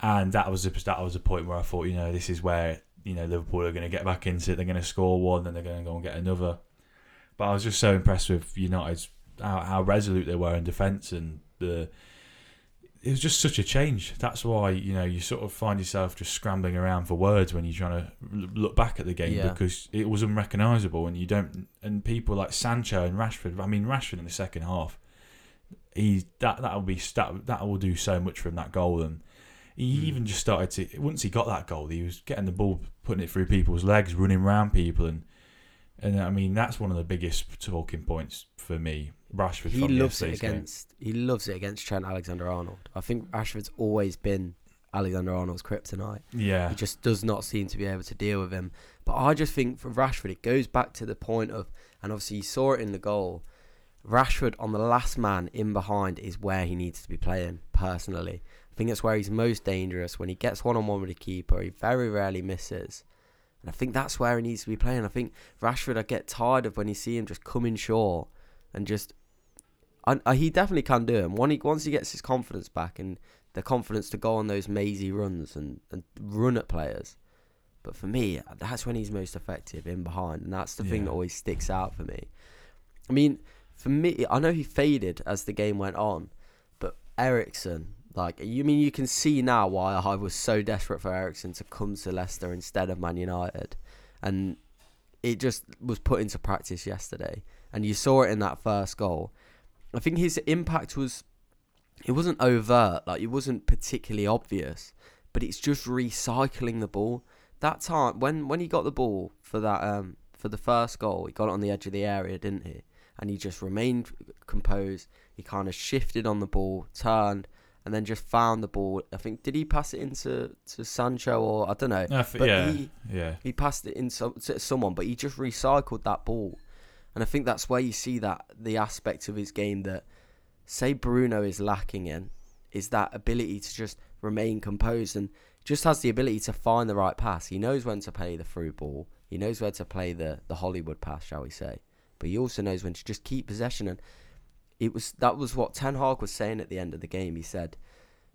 S1: And that was a, that was a point where I thought, you know, this is where, you know, Liverpool are going to get back into it. They're going to score one, then they're going to go and get another. But I was just so impressed with United's how, how resolute they were in defence and the it was just such a change. That's why you know you sort of find yourself just scrambling around for words when you're trying to look back at the game
S2: Yeah.
S1: because it was unrecognisable and you don't. And people like Sancho and Rashford. I mean Rashford in the second half, he that that will be that that will do so much for him that goal and. He
S2: Mm.
S1: even just started to once he got that goal, he was getting the ball, putting it through people's legs, running around people, and and I mean that's one of the biggest talking points for me. Rashford,
S2: He loves it
S1: yesterday's game.
S2: against he loves it against Trent Alexander Arnold. I think Rashford's always been Alexander Arnold's kryptonite.
S1: Yeah,
S2: He just does not seem to be able to deal with him. But I just think for Rashford, it goes back to the point of, and obviously you saw it in the goal. Rashford on the last man in behind is where he needs to be playing. Personally, I think that's where he's most dangerous. When he gets one on one with the keeper, he very rarely misses. And I think that's where he needs to be playing. I think Rashford, I get tired of when you see him just coming short and just. I, I, uh, he definitely can do it. When he, once he gets his confidence back and the confidence to go on those mazy runs and, and run at players. But for me, that's when he's most effective in behind, and that's the thing that always sticks out for me. I mean, for me, I know he faded as the game went on, but Eriksen, like you mean you can see now why I was so desperate for Eriksen to come to Leicester instead of Man United, and it just was put into practice yesterday, and you saw it in that first goal. I think his impact was it wasn't overt, like it wasn't particularly obvious, but it's just recycling the ball. That time when when he got the ball for that um for the first goal, he got it on the edge of the area, didn't he? And he just remained composed. He kind of shifted on the ball, turned, and then just found the ball. I think did he pass it into to Sancho or I don't know.
S1: I
S2: But
S1: yeah,
S2: he,
S1: yeah,
S2: he passed it in some, to someone, but he just recycled that ball. And I think that's where you see that the aspect of his game that, say, Bruno is lacking in, is that ability to just remain composed and just has the ability to find the right pass. He knows when to play the through ball, He knows where to play the the Hollywood pass, shall we say? But he also knows when to just keep possession. And it was that was what Ten Hag was saying at the end of the game. He said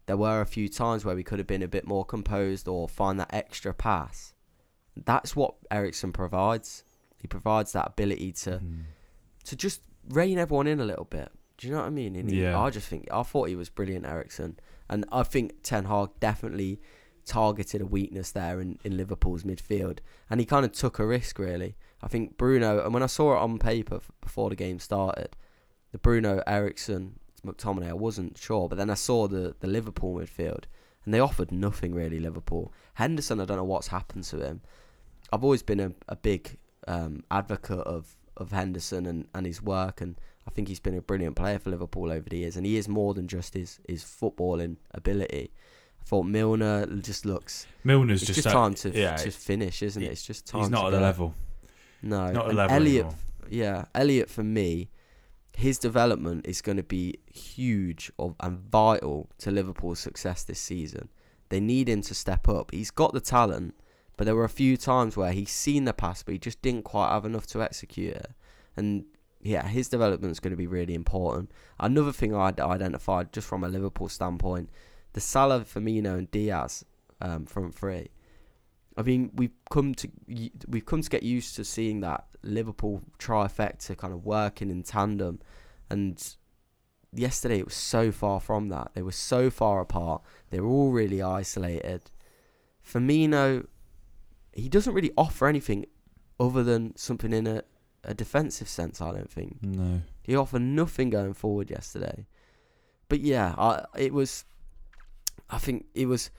S2: there were a few times where we could have been a bit more composed or find that extra pass. That's what Eriksen provides. He provides that ability to
S1: Mm.
S2: to just rein everyone in a little bit. Do you know what I mean? And he-
S1: Yeah.
S2: I just think I thought he was brilliant, Eriksen, and I think Ten Hag definitely targeted a weakness there in, in Liverpool's midfield, and he kind of took a risk really. I think Bruno, and when I saw it on paper f- before the game started, the Bruno Eriksen McTominay, I wasn't sure, but then I saw the the Liverpool midfield, and they offered nothing really. Liverpool Henderson, I don't know what's happened to him. I've always been a, a big um, advocate of, of Henderson and, and his work, and I think he's been a brilliant player for Liverpool over the years, and he is more than just his, his footballing ability. I thought Milner just looks.
S1: Milner's just,
S2: just,
S1: that-
S2: time to
S1: yeah,
S2: just finish, isn't it? It's just time.
S1: he's not
S2: to
S1: at the level.
S2: No,
S1: Not at level
S2: Elliott,
S1: anymore.
S2: yeah, Elliott for me, his development is going to be huge of, and vital to Liverpool's success this season. They need him to step up. He's got the talent, but there were a few times where he's seen the pass, but he just didn't quite have enough to execute it. And yeah, his development is going to be really important. Another thing I identified just from a Liverpool standpoint, the Salah, Firmino, and Diaz um, front three. I mean, we've come to we've come to get used to seeing that Liverpool trifecta kind of working in tandem, and yesterday it was so far from that. They were so far apart. They were all really isolated. Firmino, he doesn't really offer anything other than something in a, a defensive sense. I don't think
S1: No.
S2: he offered nothing going forward yesterday. But yeah, I it was. I think it was.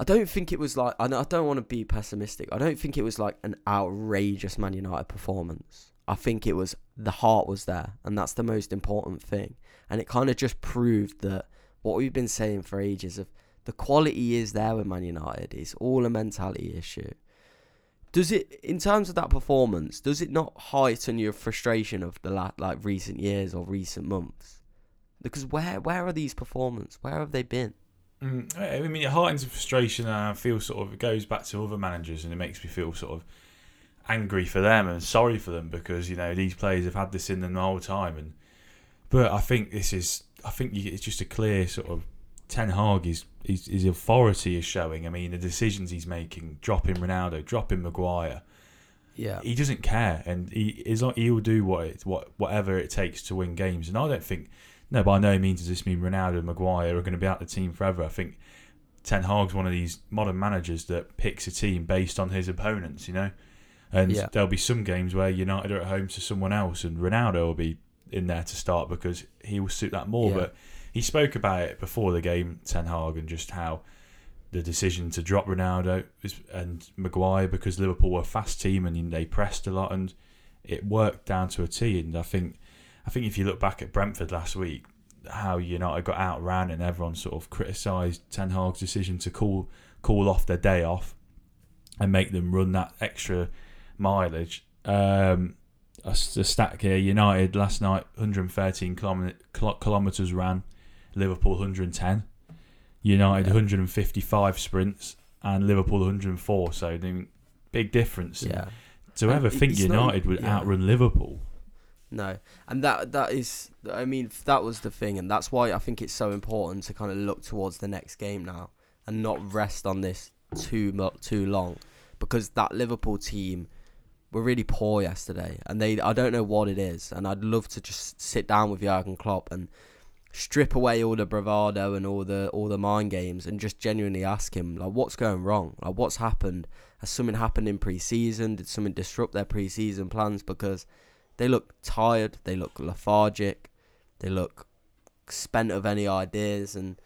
S2: I don't think it was like. I, I don't want to be pessimistic. I don't think it was like an outrageous Man United performance. I think it was the heart was there, and that's the most important thing. And it kind of just proved that what we've been saying for ages of the quality is there with Man United. It's all a mentality issue. Does it, in terms of that performance, does it not heighten your frustration of the la- like recent years or recent months? Because where where are these performances? Where have they been?
S1: Mm, I mean, it heightens the frustration, and I feel sort of it goes back to other managers, and it makes me feel sort of angry for them and sorry for them because you know these players have had this in them the whole time. And but I think this is, I think it's just a clear sort of Ten Hag is his, his authority is showing. I mean, the decisions he's making, dropping Ronaldo, dropping Maguire,
S2: Yeah,
S1: he doesn't care, and he is he'll do what it, what whatever it takes to win games. And I don't think no, by no means does this mean Ronaldo and Maguire are going to be out the team forever. I think Ten Hag's one of these modern managers that picks a team based on his opponents, you know. And
S2: Yeah.
S1: there'll be some games where United are at home to someone else, and Ronaldo will be in there to start because he will suit that more.
S2: Yeah.
S1: But he spoke about it before the game, Ten Hag, and just how the decision to drop Ronaldo and Maguire because Liverpool were a fast team and they pressed a lot, and it worked down to a T. And I think, I think if you look back at Brentford last week, how United got out outran and everyone sort of criticised Ten Hag's decision to call call off their day off and make them run that extra mileage. Um, a, s- a stat here: United last night 113 kilometers ran, Liverpool 110. United
S2: Yeah.
S1: 155 sprints and Liverpool 104. So I mean, big difference.
S2: yeah.
S1: To ever
S2: it-
S1: think
S2: it's not-
S1: United would
S2: yeah.
S1: outrun Liverpool.
S2: No, and that that is, I mean, that was the thing, and that's why I think it's so important to kind of look towards the next game now and not rest on this too mu- too long, because that Liverpool team were really poor yesterday, and they I don't know what it is, and I'd love to just sit down with Jurgen Klopp and strip away all the bravado and all the all the mind games and just genuinely ask him like what's going wrong? Like what's happened? Has something happened in pre-season? Did something disrupt their pre-season plans? Because they look tired, they look lethargic, they look spent of any ideas, and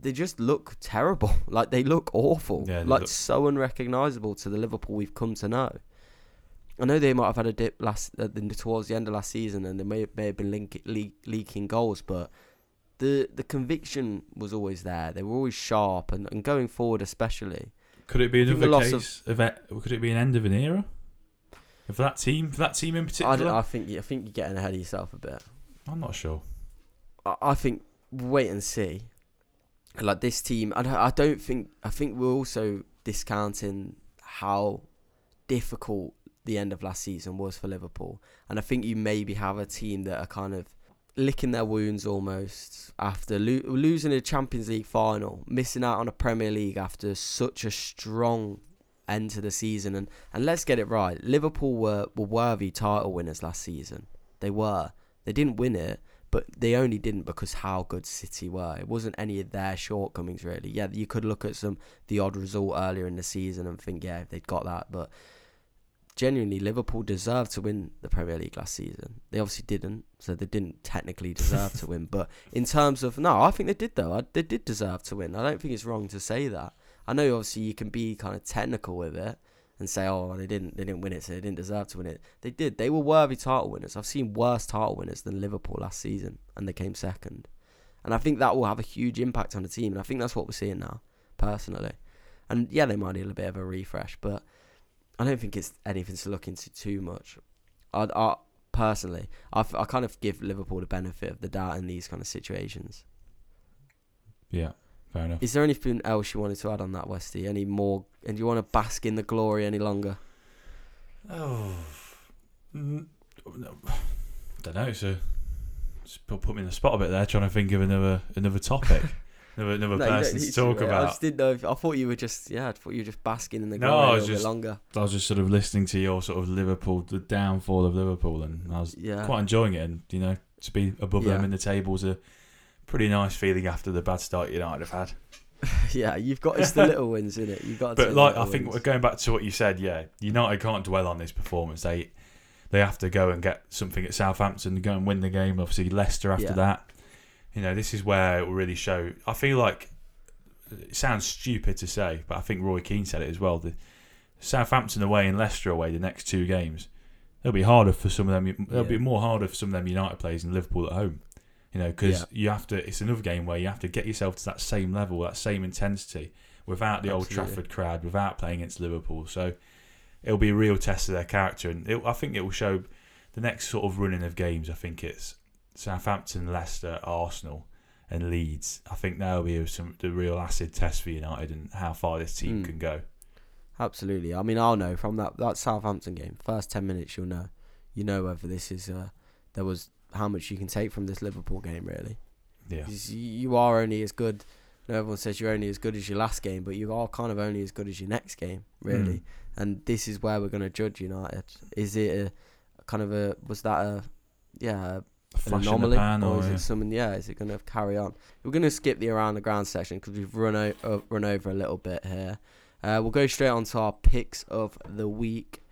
S2: they just look terrible. Like they look awful,
S1: Yeah, they
S2: like
S1: look-
S2: so unrecognizable to the Liverpool we've come to know. I know they might have had a dip last uh, towards the end of last season, and they may may have been link, le- leaking goals, but the the conviction was always there. They were always sharp, and, and going forward, especially.
S1: Could it be another
S2: of-
S1: case of, it? Could it be an end of an era? For that team, for that team in
S2: I,
S1: particular,
S2: don't- I think I think you're getting ahead of yourself a bit.
S1: I'm not sure.
S2: I, I think wait and see. Like this team, I don't, I don't think I think we're also discounting how difficult the end of last season was for Liverpool. And I think you maybe have a team that are kind of licking their wounds almost after lo- losing a Champions League final, missing out on a Premier League after such a strong end to the season. And, and let's get it right Liverpool were, were worthy title winners last season. They were. They didn't win it, but they only didn't because how good City were. It wasn't any of their shortcomings really. Yeah, you could look at some the odd result earlier in the season and think, yeah, they'd got that, but genuinely Liverpool deserved to win the Premier League last season. They obviously didn't, so they didn't technically deserve to win. But in terms of no, I think they did though. I, they did deserve to win. I don't think it's wrong to say that. I know obviously you can be kind of technical with it and say, oh, they didn't, they didn't win it, so they didn't deserve to win it. They did. They were worthy title winners. I've seen worse title winners than Liverpool last season, and they came second. And I think that will have a huge impact on the team, and I think that's what we're seeing now, personally. And yeah, they might need a bit of a refresh, but I don't think it's anything to look into too much. I, I personally, I, I kind of give Liverpool the benefit of the doubt in these kind of situations.
S1: Yeah, fair enough.
S2: Is there anything else you wanted to add on that, Westy? Any more? And do you want to bask in the glory any longer?
S1: Oh, no. don't know. So, put, put me in the spot a bit there, trying to think of another another topic, another another
S2: No,
S1: person to talk.
S2: I
S1: about.
S2: just didn't know. If, I thought you were just yeah. I thought you were just basking in the
S1: No,
S2: glory
S1: I
S2: a little
S1: just-
S2: bit longer.
S1: I was just sort of listening to your sort of Liverpool, the downfall of Liverpool, and I was
S2: Yeah.
S1: quite enjoying it. And you know, to be above them in the tables a pretty nice feeling after the bad start United have had.
S2: yeah, you've got it's the little wins in it. You've got.
S1: But like I think
S2: wins.
S1: going back to what you said, yeah, United can't dwell on this performance. They they have to go and get something at Southampton, go and win the game. Obviously, Leicester after
S2: Yeah.
S1: that. You know, this is where it will really show. I feel like it sounds stupid to say, but I think Roy Keane said it as well. The Southampton away and Leicester away, the next two games, they'll be harder for some of them. They'll
S2: Yeah.
S1: be more harder for some of them United players than Liverpool at home. You know, because
S2: Yeah.
S1: you have to. It's another game where you have to get yourself to that same level, that same intensity, without the Old Trafford crowd, without playing against Liverpool. So it'll be a real test of their character, and it, I think it will show the next sort of running of games. I think it's Southampton, Leicester, Arsenal, and Leeds. I think that'll be some the real acid test for United and how far this team
S2: Mm.
S1: can go.
S2: Absolutely. I mean, I'll know from that that Southampton game. First ten minutes, you'll know. You know whether this is uh, there was how much you can take from this Liverpool game, really.
S1: Yeah,
S2: you- You are only as good. You know, everyone says you're only as good as your last game, but you are kind of only as good as your next game, really.
S1: Mm.
S2: And this is where we're going to judge United. Is it a kind of a was that a yeah
S1: a
S2: an
S1: flash in
S2: anomaly,
S1: the pan,
S2: or
S1: or,
S2: is
S1: yeah.
S2: it something? Yeah, is it going to carry on? We're going to skip the around the ground section because we've run o- uh, run over a little bit here. Uh, we'll go straight on to our picks of the week.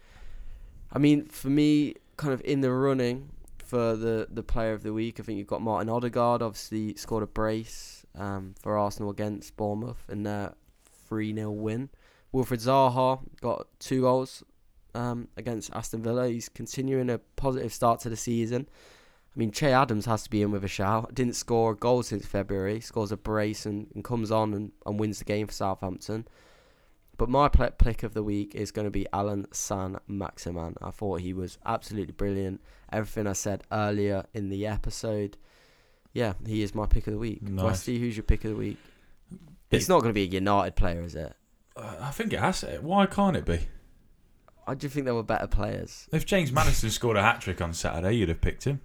S2: I mean, for me, kind of in the running for the the player of the week, I think you've got Martin Odegaard. Obviously, scored a brace um, for Arsenal against Bournemouth in their three 0 win. Wilfried Zaha got two goals um, against Aston Villa. He's continuing a positive start to the season. I mean, Che Adams has to be in with a shout. Didn't score a goal since February. Scores a brace and, and comes on and, and wins the game for Southampton. But my pick of the week is going to be Alan San Maximan. I thought he was absolutely brilliant. Everything I said earlier in the episode. Yeah, he is my pick of the week.
S1: Nice.
S2: Westy, who's your pick of the week? It's not going to be a United player, is it?
S1: Uh, I think it has. to. Why can't it be?
S2: I do think there were better players.
S1: If James Maddison scored a hat trick on Saturday, you'd have picked him.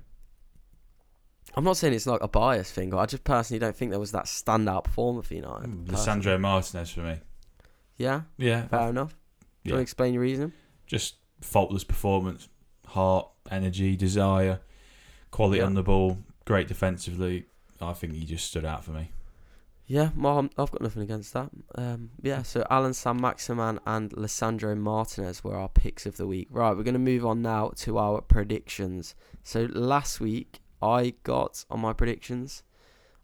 S2: I'm not saying it's like a bias thing. but I just personally don't think there was that standout performer for United.
S1: Mm. Lissandro Martinez for me.
S2: Yeah,
S1: Yeah,
S2: fair enough. Do you
S1: yeah.
S2: want to explain your reason?
S1: just faultless performance, heart, energy, desire, quality
S2: Yeah.
S1: on the ball, great defensively. I think he just stood out for me.
S2: Yeah, well, I've got nothing against that. Um, yeah, so Allan Saint-Maximin and Lissandro Martinez were our picks of the week. Right, we're going to move on now to our predictions. So last week, I got on my predictions,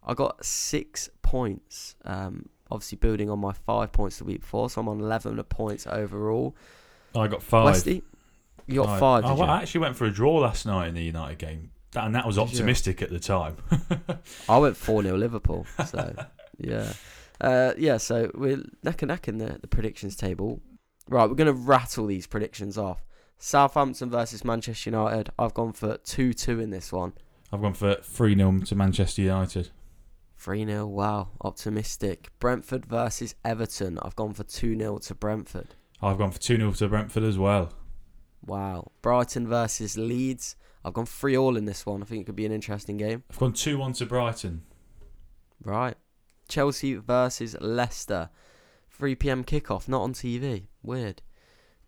S2: I got six points. Um, obviously, building on my five points the week before, so I'm on 11 points overall.
S1: I got five.
S2: Westy, you got five,
S1: Oh,
S2: did
S1: well,
S2: you?
S1: I actually went for a draw last night in the United game, that, and that was optimistic at the time.
S2: I went 4 0 Liverpool. So, yeah. Uh, yeah, so we're neck and neck in the, the predictions table. Right, we're going to rattle these predictions off. Southampton versus Manchester United. I've gone for 2 2 in this one.
S1: I've gone for 3 0 to Manchester United.
S2: 3 0, wow, optimistic. Brentford versus Everton. I've gone for 2 0 to Brentford.
S1: I've gone for 2 0 to Brentford as well.
S2: Wow. Brighton versus Leeds. I've gone 3 all in this one. I think it could be an interesting game.
S1: I've gone 2 1 to Brighton.
S2: Right. Chelsea versus Leicester. 3 pm kickoff, not on TV. Weird.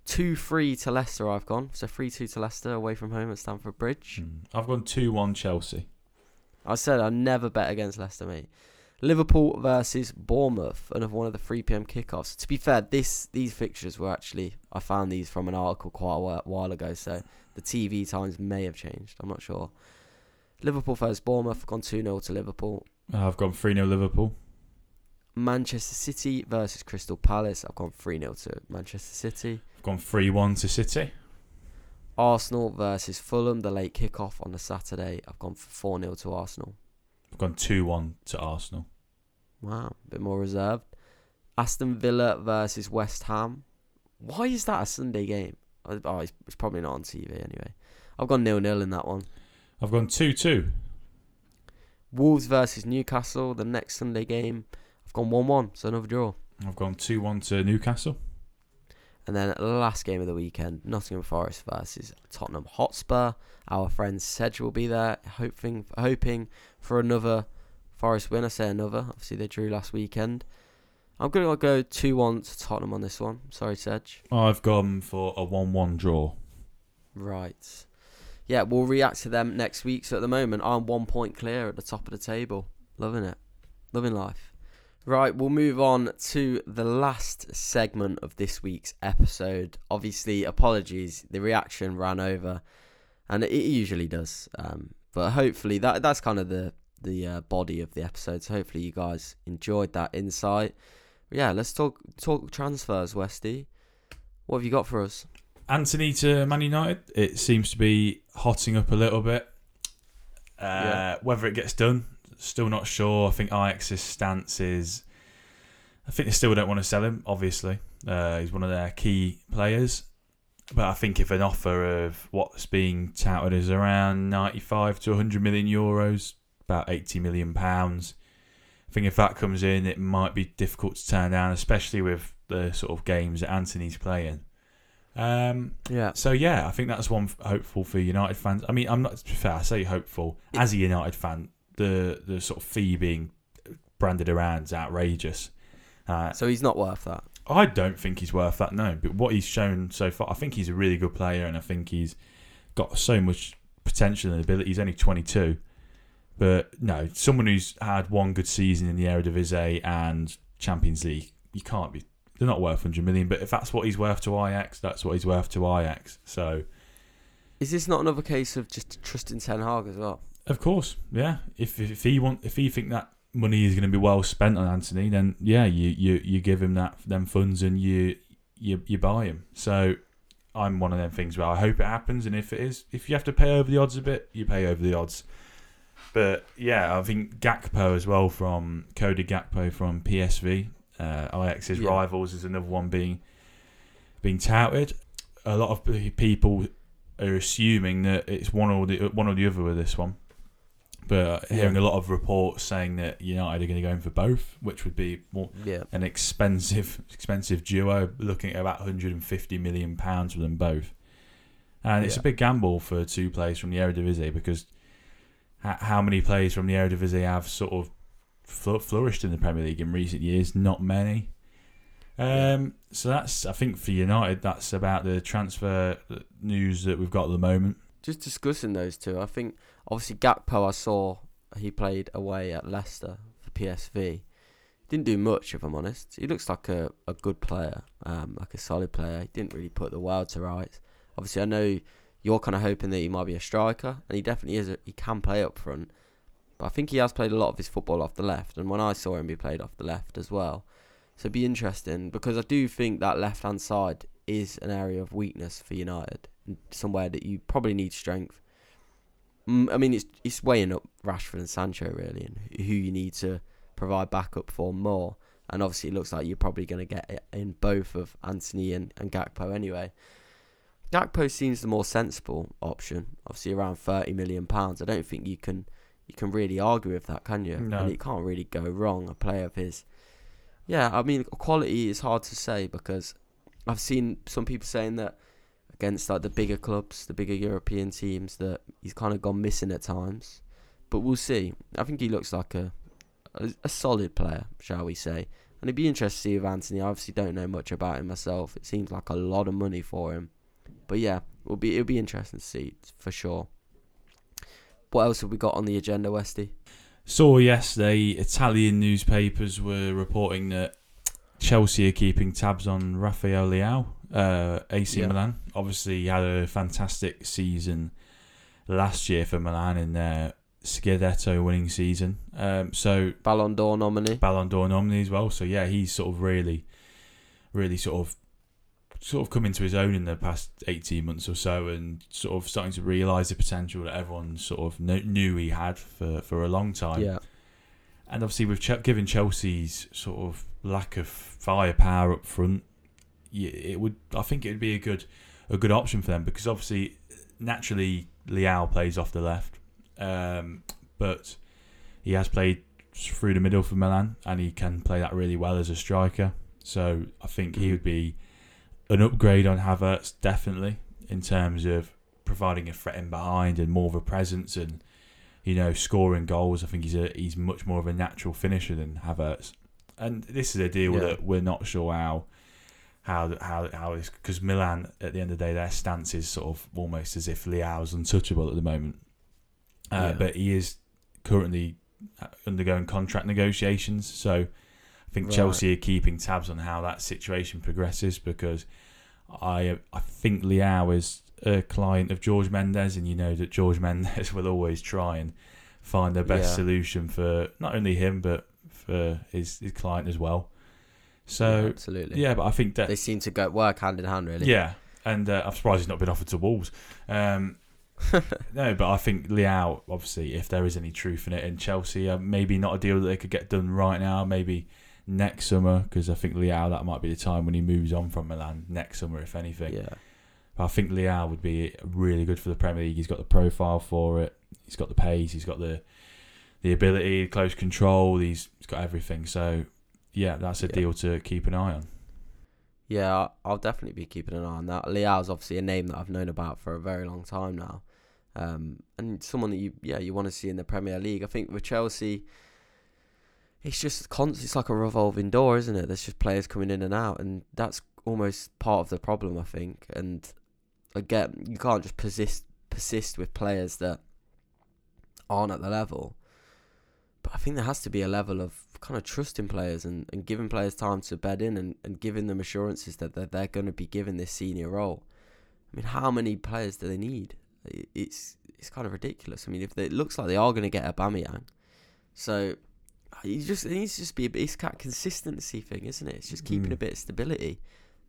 S2: 2 3 to Leicester, I've gone. So 3 2 to Leicester away from home at Stamford Bridge.
S1: Mm. I've gone 2 1 Chelsea.
S2: I said I never bet against Leicester, mate. Liverpool versus Bournemouth, another one of the 3 p.m. kickoffs. To be fair, this these fixtures were actually I found these from an article quite a while, while ago, so the TV times may have changed. I'm not sure. Liverpool versus Bournemouth, gone 2 0 to Liverpool.
S1: I've gone 3 0 Liverpool.
S2: Manchester City versus Crystal Palace, I've gone 3 0 to Manchester City.
S1: I've gone 3 1 to City.
S2: Arsenal versus Fulham, the late kickoff on the Saturday, I've gone for 4 0 to Arsenal.
S1: I've gone 2 1 to Arsenal.
S2: Wow, a bit more reserved. Aston Villa versus West Ham. Why is that a Sunday game? Oh, it's, oh, it's probably not on TV anyway. I've gone nil nil in that one.
S1: I've gone 2 2.
S2: Wolves versus Newcastle, the next Sunday game. I've gone 1 1, so another draw.
S1: I've gone 2 1 to Newcastle.
S2: And then last game of the weekend, Nottingham Forest versus Tottenham Hotspur. Our friend Sedge will be there, hoping hoping for another Forest win. I say another. Obviously, they drew last weekend. I'm going to go 2 1 to Tottenham on this one. Sorry, Sedge.
S1: I've gone for a 1 1 draw.
S2: Right. Yeah, we'll react to them next week. So at the moment, I'm one point clear at the top of the table. Loving it. Loving life. Right, we'll move on to the last segment of this week's episode. Obviously, apologies, the reaction ran over, and it usually does. Um, but hopefully, that that's kind of the the uh, body of the episode. So hopefully, you guys enjoyed that insight. yeah, let's talk talk transfers, Westy. What have you got for us?
S1: Antony to Man United. It seems to be hotting up a little bit. Uh,
S2: Yeah.
S1: Whether it gets done, still not sure. I think Ajax's stance is. I think they still don't want to sell him. Obviously, uh, he's one of their key players. But I think if an offer of what's being touted as around 95 to 100 million euros, about 80 million pounds, I think if that comes in, it might be difficult to turn down, especially with the sort of games that Antony's playing. Um,
S2: Yeah.
S1: so yeah, I think that's one f- hopeful for United fans. I mean, I'm not to be fair. I say hopeful as a United fan. The the sort of fee being branded around is outrageous. Uh,
S2: So he's not worth that.
S1: I don't think he's worth that. No, but what he's shown so far, I think he's a really good player, and I think he's got so much potential and ability. He's only 22, but no, someone who's had one good season in the Eredivisie and Champions League, you can't be. They're not worth 100 million, but if that's what he's worth to Ajax, that's what he's worth to Ajax. So,
S2: Is this not another case of just trusting Ten Hag as well?
S1: Of course, yeah. If if he want, if he think that money is going to be well spent on Antony, then yeah, you you you give him that them funds and you you you buy him. So I'm one of them things where I hope it happens, and if it is, if you have to pay over the odds a bit, you pay over the odds. But yeah, I think Gakpo as well from Cody Gakpo from PSV, uh, Ajax's
S2: Yeah.
S1: rivals, is another one being being touted. A lot of people are assuming that it's one or the one or the other with this one. But hearing a lot of reports saying that United are going to go in for both, which would be more
S2: Yeah.
S1: an expensive expensive duo, looking at about 150 million pounds for them both. And it's
S2: Yeah.
S1: a big gamble for two players from the Eredivisie because how many players from the Eredivisie have sort of flourished in the Premier League in recent years? Not many. Um, so that's I think for United, that's about the transfer news that we've got at the moment.
S2: Just discussing those two, I think obviously Gakpo I saw he played away at Leicester for PSV. Didn't do much if I'm honest. He looks like a, a good player, um, like a solid player. He didn't really put the world to rights. Obviously I know you're kind of hoping that he might be a striker, and he definitely is. A, he can play up front, but I think he has played a lot of his football off the left. And when I saw him, he played off the left as well. So it'd be interesting because I do think that left hand side is an area of weakness for United, somewhere that you probably need strength. I mean, it's it's weighing up Rashford and Sancho really, and who you need to provide backup for more. And obviously, it looks like you're probably going to get it in both of Antony and, and Gakpo anyway. Gakpo seems the more sensible option. Obviously, around thirty million pounds. I don't think you can you can really argue with that, can you?
S1: No.
S2: And it can't really go wrong. A player of his, yeah. I mean, quality is hard to say because I've seen some people saying that against like the bigger clubs, the bigger European teams, that he's kind of gone missing at times. But we'll see. I think he looks like a a, a solid player, shall we say? And it'd be interesting to see if Antony. I obviously don't know much about him myself. It seems like a lot of money for him, but yeah, it'll be it'll be interesting to see for sure. What else have we got on the agenda, Westy?
S1: Saw yesterday Italian newspapers were reporting that Chelsea are keeping tabs on Rafael Leao, uh, AC
S2: Yeah.
S1: Milan. Obviously, he had a fantastic season last year for Milan in their Scudetto winning season. Um, so
S2: Ballon d'Or nominee.
S1: Ballon d'Or nominee as well. So yeah, he's sort of really, really sort of, sort of come into his own in the past eighteen months or so, and sort of starting to realise the potential that everyone sort of knew he had for for a long time.
S2: Yeah,
S1: And obviously, with Ch- given Chelsea's sort of lack of firepower up front, it would I think it would be a good a good option for them because obviously, naturally, Leao plays off the left, um, but he has played through the middle for Milan and he can play that really well as a striker. So I think he would be an upgrade on Havertz definitely in terms of providing a threat in behind and more of a presence and you know scoring goals. I think he's a he's much more of a natural finisher than Havertz. And this is a deal
S2: Yeah.
S1: that we're not sure how how how how is because Milan at the end of the day their stance is sort of almost as if Leao's untouchable at the moment. Uh,
S2: Yeah.
S1: But he is currently uh, undergoing contract negotiations, so I think
S2: Right.
S1: Chelsea are keeping tabs on how that situation progresses because I I think Leao is a client of George Mendes, and you know that George Mendes will always try and find the best
S2: Yeah.
S1: solution for not only him but for his, his client as well.
S2: yeah,
S1: So
S2: absolutely.
S1: yeah, but I think that
S2: they seem to go work hand in hand, really.
S1: yeah, and uh, I'm surprised he's not been offered to Wolves. Um, no, but I think Leao, obviously, if there is any truth in it, in Chelsea, uh, maybe not a deal that they could get done right now. Maybe next summer, because I think Leao that might be the time when he moves on from Milan next summer, if anything.
S2: yeah,
S1: But I think Leao would be really good for the Premier League. He's got the profile for it. He's got the pace. He's got the the ability, close control. He's, he's got everything. So yeah, that's a
S2: Yeah.
S1: deal to keep an eye on.
S2: yeah. I'll definitely be keeping an eye on that. Leao's obviously a name that I've known about for a very long time now, um, and someone that you yeah you want to see in the Premier League. I think with Chelsea, it's just constant. It's like a revolving door, isn't it? There's just players coming in and out, and that's almost part of the problem, I think. And again, you can't just persist persist with players that aren't at the level. But I think there has to be a level of kind of trusting players and, and giving players time to bed in and, and giving them assurances that they're, they're going to be given this senior role. I mean, how many players do they need? It's it's kind of ridiculous. I mean, if they, it looks like they are going to get Aubameyang, so you just it needs to just be a bit, it's that consistency thing, isn't it? It's just keeping
S1: Mm.
S2: a bit of stability.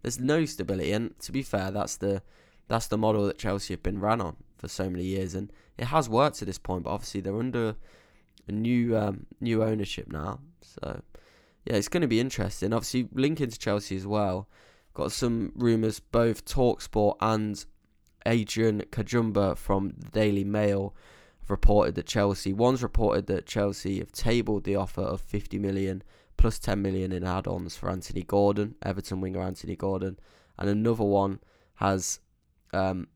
S2: There's no stability, and to be fair, that's the that's the model that Chelsea have been ran on for so many years, and it has worked to this point. But obviously, they're under a new um, new ownership now, so yeah, it's going to be interesting. Obviously, linking to Chelsea as well. Got some rumours, both Talksport and Adrian Kajumba from the Daily Mail have reported that Chelsea. One's reported that Chelsea have tabled the offer of 50 million plus 10 million in add-ons for Anthony Gordon, Everton winger Anthony Gordon, and another one has um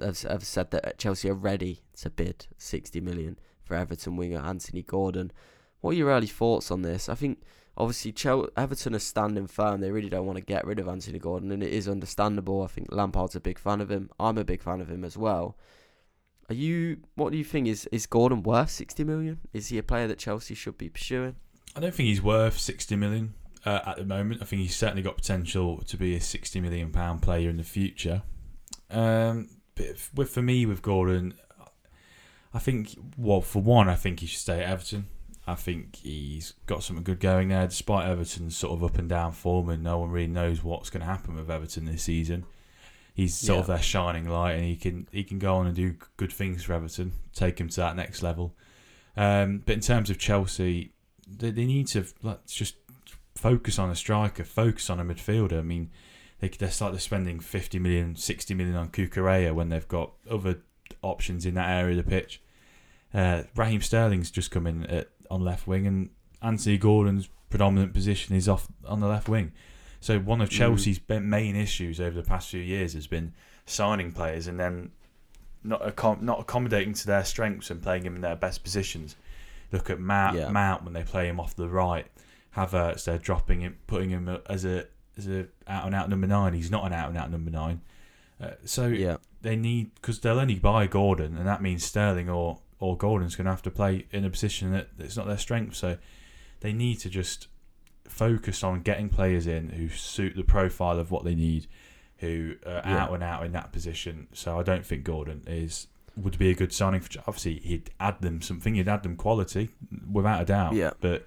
S2: have, said that Chelsea are ready to bid 60 million for Everton winger Anthony Gordon. What are your early thoughts on this? I think obviously Chel- Everton are standing firm. They really don't want to get rid of Anthony Gordon, and it is understandable. I think Lampard's a big fan of him. I'm a big fan of him as well. Are you? What do you think? Is is Gordon worth 60 million? Is he a player that Chelsea should be pursuing?
S1: I don't think he's worth 60 million uh, at the moment. I think he's certainly got potential to be a 60 million pound player in the future. Um, but with for me with Gordon, I think well for one, I think he should stay at Everton. I think he's got something good going there, despite Everton's sort of up and down form, and no one really knows what's going to happen with Everton this season. He's sort of their shining light, and he can he can go on and do good things for Everton, take him to that next level. Um, but in terms of Chelsea, they, they need to like, just focus on a striker, focus on a midfielder. I mean, they, they're like they're spending 50 million, 60 million on Cucurella when they've got other options in that area of the pitch. Uh, Raheem Sterling's just come in at, on left wing, and Anthony Gordon's predominant position is off on the left wing. So one of
S2: Mm.
S1: Chelsea's be- main issues over the past few years has been signing players and then not accom- not accommodating to their strengths and playing them in their best positions. Look at Mount,
S2: Yeah.
S1: Mount when they play him off the right. Havertz, they're dropping him, putting him as a as a out and out number nine. He's not an out and out number nine. Uh, so
S2: Yeah.
S1: they need because they'll only buy Gordon, and that means Sterling or or Gordon's going to have to play in a position that it's not their strength. So they need to just focus on getting players in who suit the profile of what they need, who are
S2: Yeah.
S1: out and out in that position. So I don't think Gordon is would be a good signing. For, obviously, he'd add them something. He'd add them quality without a doubt.
S2: Yeah.
S1: but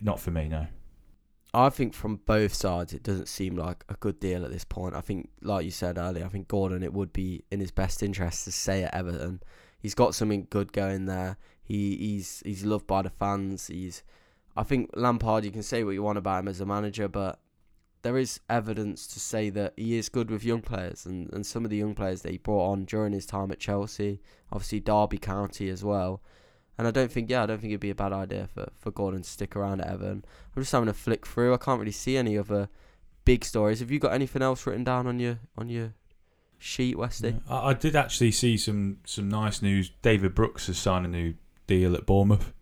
S1: not for me. No.
S2: I think from both sides, it doesn't seem like a good deal at this point. I think, like you said earlier, I think Gordon, it would be in his best interest to stay at Everton. He's got something good going there. He he's he's loved by the fans. He's, I think Lampard. You can say what you want about him as a manager, but there is evidence to say that he is good with young players, and, and some of the young players that he brought on during his time at Chelsea, obviously Derby County as well. And I don't think, yeah, I don't think it'd be a bad idea for, for Gordon to stick around at Everton. I'm just having a flick through. I can't really see any other big stories. Have you got anything else written down on your on your sheet, Westy?
S1: Yeah. I, I did actually see some some nice news. David Brooks has signed a new deal at Bournemouth.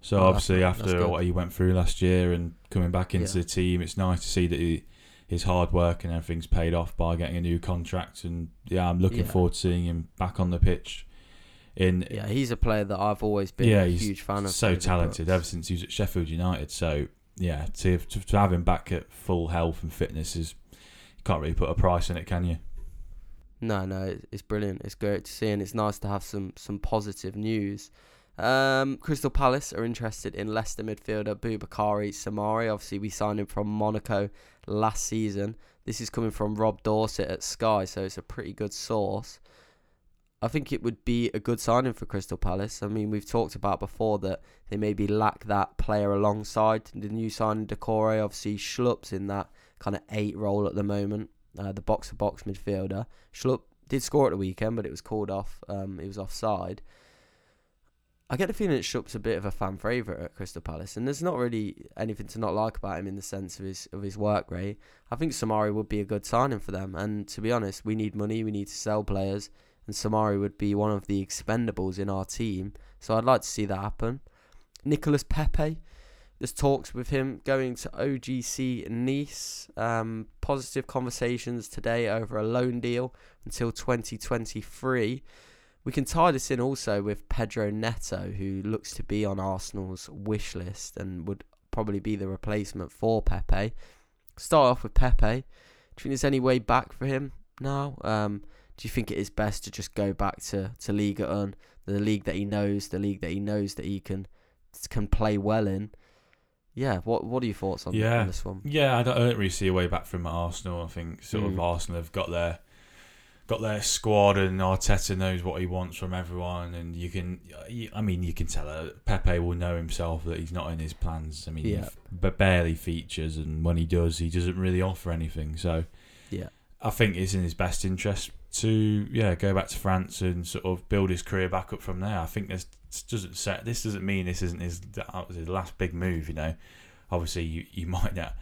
S1: So
S2: Oh,
S1: obviously, after what he went through last year and coming back into
S2: Yeah.
S1: the team, it's nice to see that he, his hard work and everything's paid off by getting a new contract. And yeah, I'm looking
S2: Yeah.
S1: forward to seeing him back on the pitch. In
S2: Yeah, he's a player that I've always been
S1: Yeah,
S2: a huge fan of.
S1: so
S2: David
S1: talented ever since he was at Sheffield United. So yeah, to, to to have him back at full health and fitness is you can't really put a price on it, can you?
S2: No, no, it's brilliant. It's great to see, and it's nice to have some some positive news. Um, Crystal Palace are interested in Leicester midfielder Boubakary Soumaré. Obviously, we signed him from Monaco last season. This is coming from Rob Dorsett at Sky, so it's a pretty good source. I think it would be a good signing for Crystal Palace. I mean, we've talked about before that they maybe lack that player alongside the new signing Doucouré. Obviously, Schlupp's in that kind of eight role at the moment, uh, the box to box midfielder. Schlupp did score at the weekend, but it was called off. Um, he was offside. I get the feeling that Schlupp's a bit of a fan favourite at Crystal Palace, and there's not really anything to not like about him in the sense of his of his work rate. I think Soumaré would be a good signing for them, and to be honest, we need money, we need to sell players, and Soumaré would be one of the expendables in our team. So I'd like to see that happen. Nicholas Pepe, there's talks with him going to OGC Nice. Um, positive conversations today over a loan deal until 2023. We can tie this in also with Pedro Neto, who looks to be on Arsenal's wish list and would probably be the replacement for Pepe. Start off with Pepe. Do you think there's any way back for him now? Um, do you think it is best to just go back to, to Ligue 1, the league that he knows, the league that he knows that he can can play well in? Yeah, what what are your thoughts on,
S1: Yeah.
S2: on this one?
S1: Yeah, I don't, I don't really see a way back from Arsenal. I think sort of
S2: Mm.
S1: Arsenal have got their got their squad, and Arteta knows what he wants from everyone. And you can, I mean, you can tell uh, Pepe will know himself that he's not in his plans. I mean,
S2: Yeah.
S1: he f- barely features, and when he does, he doesn't really offer anything. So
S2: Yeah.
S1: I think it's in his best interest to yeah go back to France and sort of build his career back up from there. I think this doesn't set this doesn't mean this isn't his that was his last big move. You know, obviously you, you might not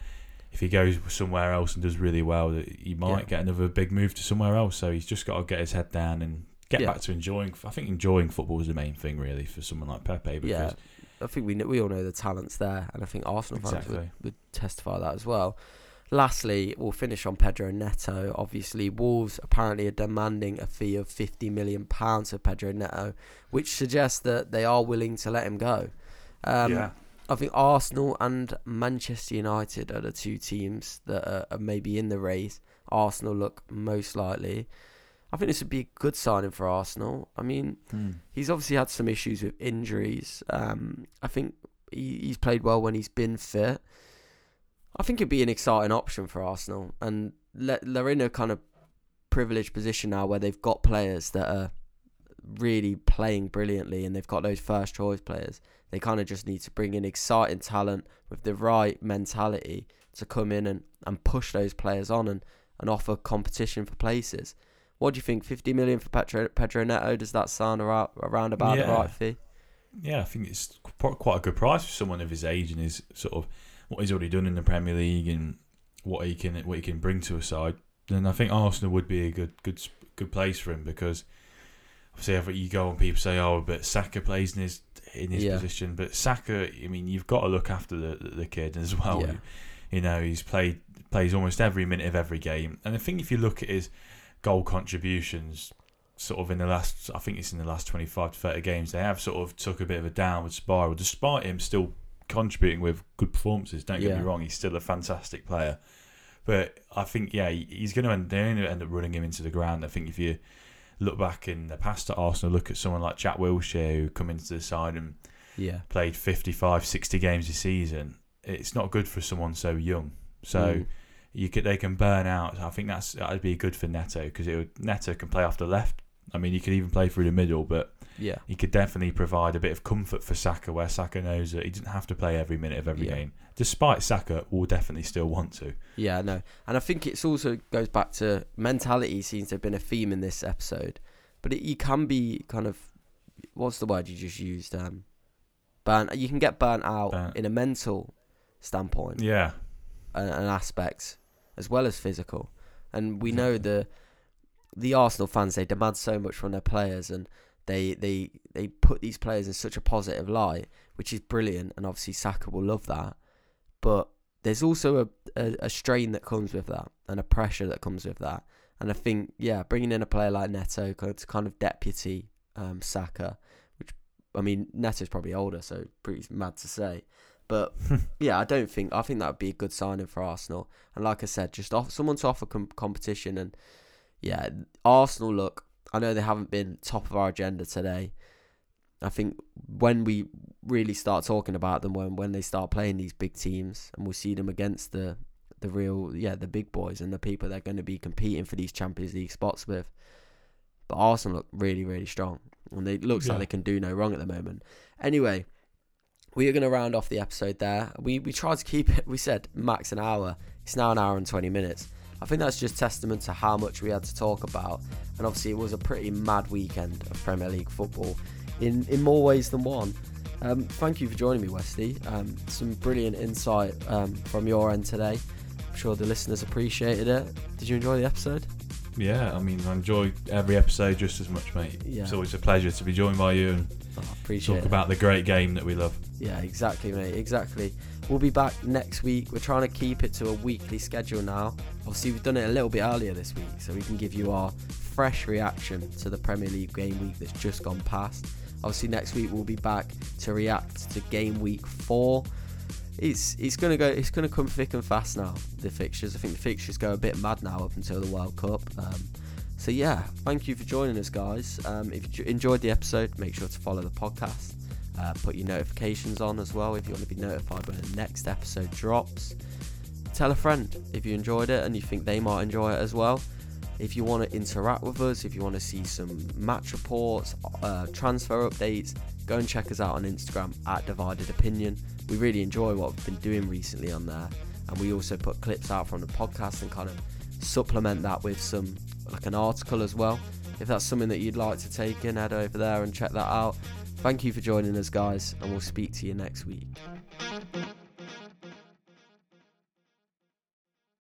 S1: if he goes somewhere else and does really well, that he might
S2: Yeah.
S1: get another big move to somewhere else. So he's just got to get his head down and get
S2: Yeah.
S1: back to enjoying. I think enjoying football is the main thing really for someone like Pepe. Because
S2: Yeah, I think we we all know the talents there, and I think Arsenal fans
S1: Exactly.
S2: would, would testify that as well. Lastly, we'll finish on Pedro Neto. Obviously, Wolves apparently are demanding a fee of fifty million pounds for Pedro Neto, which suggests that they are willing to let him go. Um,
S1: yeah,
S2: I think Arsenal and Manchester United are the two teams that are, are maybe in the race. Arsenal look most likely. I think this would be a good signing for Arsenal. I mean,
S1: Hmm.
S2: he's obviously had some issues with injuries. Um, I think he, he's played well when he's been fit. I think it'd be an exciting option for Arsenal, and they're in a kind of privileged position now where they've got players that are really playing brilliantly, and they've got those first choice players. They kind of just need to bring in exciting talent with the right mentality to come in and, and push those players on and, and offer competition for places. What do you think? Fifty million for Pedro, Pedro Neto? Does that sound around, around about the
S1: Yeah.
S2: right fee?
S1: yeah, I think it's quite a good price for someone of his age and his sort of what he's already done in the Premier League and what he can what he can bring to a side, then I think Arsenal would be a good good good place for him because obviously every you go and people say oh but Saka plays in his in his
S2: Yeah.
S1: position, but Saka I mean you've got to look after the the kid as well.
S2: Yeah.
S1: You know he's played plays almost every minute of every game, and I think if you look at his goal contributions. Sort of in the last, I think it's in the last twenty-five to thirty games, they have sort of took a bit of a downward spiral, despite him still contributing with good performances. Don't get
S2: Yeah.
S1: me wrong; he's still a fantastic player. But I think, yeah, he's going to end, they're going to end up running him into the ground. I think if you look back in the past at Arsenal, look at someone like Jack Wilshere who come into the side and
S2: Yeah.
S1: played 55, 60 games a season. It's not good for someone so young. So
S2: Mm.
S1: you could they can burn out. I think that's that'd be good for Neto because it would, Neto can play off the left. I mean, he could even play through the middle, but
S2: Yeah.
S1: he could definitely provide a bit of comfort for Saka, where Saka knows that he doesn't have to play every minute of every
S2: Yeah.
S1: game. Despite Saka will definitely still want to.
S2: Yeah, no, and I think it's also goes back to mentality. Seems to have been a theme in this episode, but it, you can be kind of what's the word you just used? Um, burnt. You can get burnt out
S1: Burnt.
S2: in a mental standpoint
S1: Yeah,
S2: and, and aspects as well as physical. And we know the the Arsenal fans they demand so much from their players, and they they they put these players in such a positive light, which is brilliant. And obviously Saka will love that, but there's also a, a, a strain that comes with that and a pressure that comes with that. And I think yeah, bringing in a player like Neto kind of- to kind of deputy um, Saka, which I mean Neto's probably older, so pretty mad to say. But yeah, I don't think I think that would be a good signing for Arsenal. And like I said, just off, someone to offer com- competition. And yeah, Arsenal look. I know they haven't been top of our agenda today. I think when we really start talking about them, when when they start playing these big teams, and we'll see them against the the real yeah the big boys and the people they're going to be competing for these Champions League spots with. But Arsenal look really really strong, and it looks
S1: Yeah.
S2: like they can do no wrong at the moment. Anyway, we are going to round off the episode there. We we tried to keep it. We said max an hour. It's now an hour and twenty minutes. I think that's just testament to how much we had to talk about. And obviously, it was a pretty mad weekend of Premier League football, in in more ways than one. Um, thank you for joining me, Westy. Um, some brilliant insight um, from your end today. I'm sure the listeners appreciated it. Did you enjoy the episode?
S1: yeah. I mean, I enjoy every episode just as much, mate.
S2: Yeah.
S1: It's always a pleasure to be joined by you and
S2: Oh,
S1: talk
S2: it.
S1: about the great game that we love.
S2: Yeah, exactly, mate. Exactly. We'll be back next week. We're trying to keep it to a weekly schedule now. Obviously, we've done it a little bit earlier this week, so we can give you our fresh reaction to the Premier League game week that's just gone past. Obviously, next week we'll be back to react to game week four. It's it's gonna go. It's gonna come thick and fast now. The fixtures. I think the fixtures go a bit mad now up until the World Cup. Um, so yeah, thank you for joining us, guys. Um, if you enjoyed the episode, make sure to follow the podcast. Uh, put your notifications on as well if you want to be notified when the next episode drops. Tell a friend if you enjoyed it and you think they might enjoy it as well. If you want to interact with us, if you want to see some match reports, uh, transfer updates, go and check us out on Instagram at Divided Opinion. We really enjoy what we've been doing recently on there, and we also put clips out from the podcast and kind of supplement that with some like an article as well. If that's something that you'd like to take in, head over there and check that out. Thank you for joining us, guys, and we'll speak to you next week.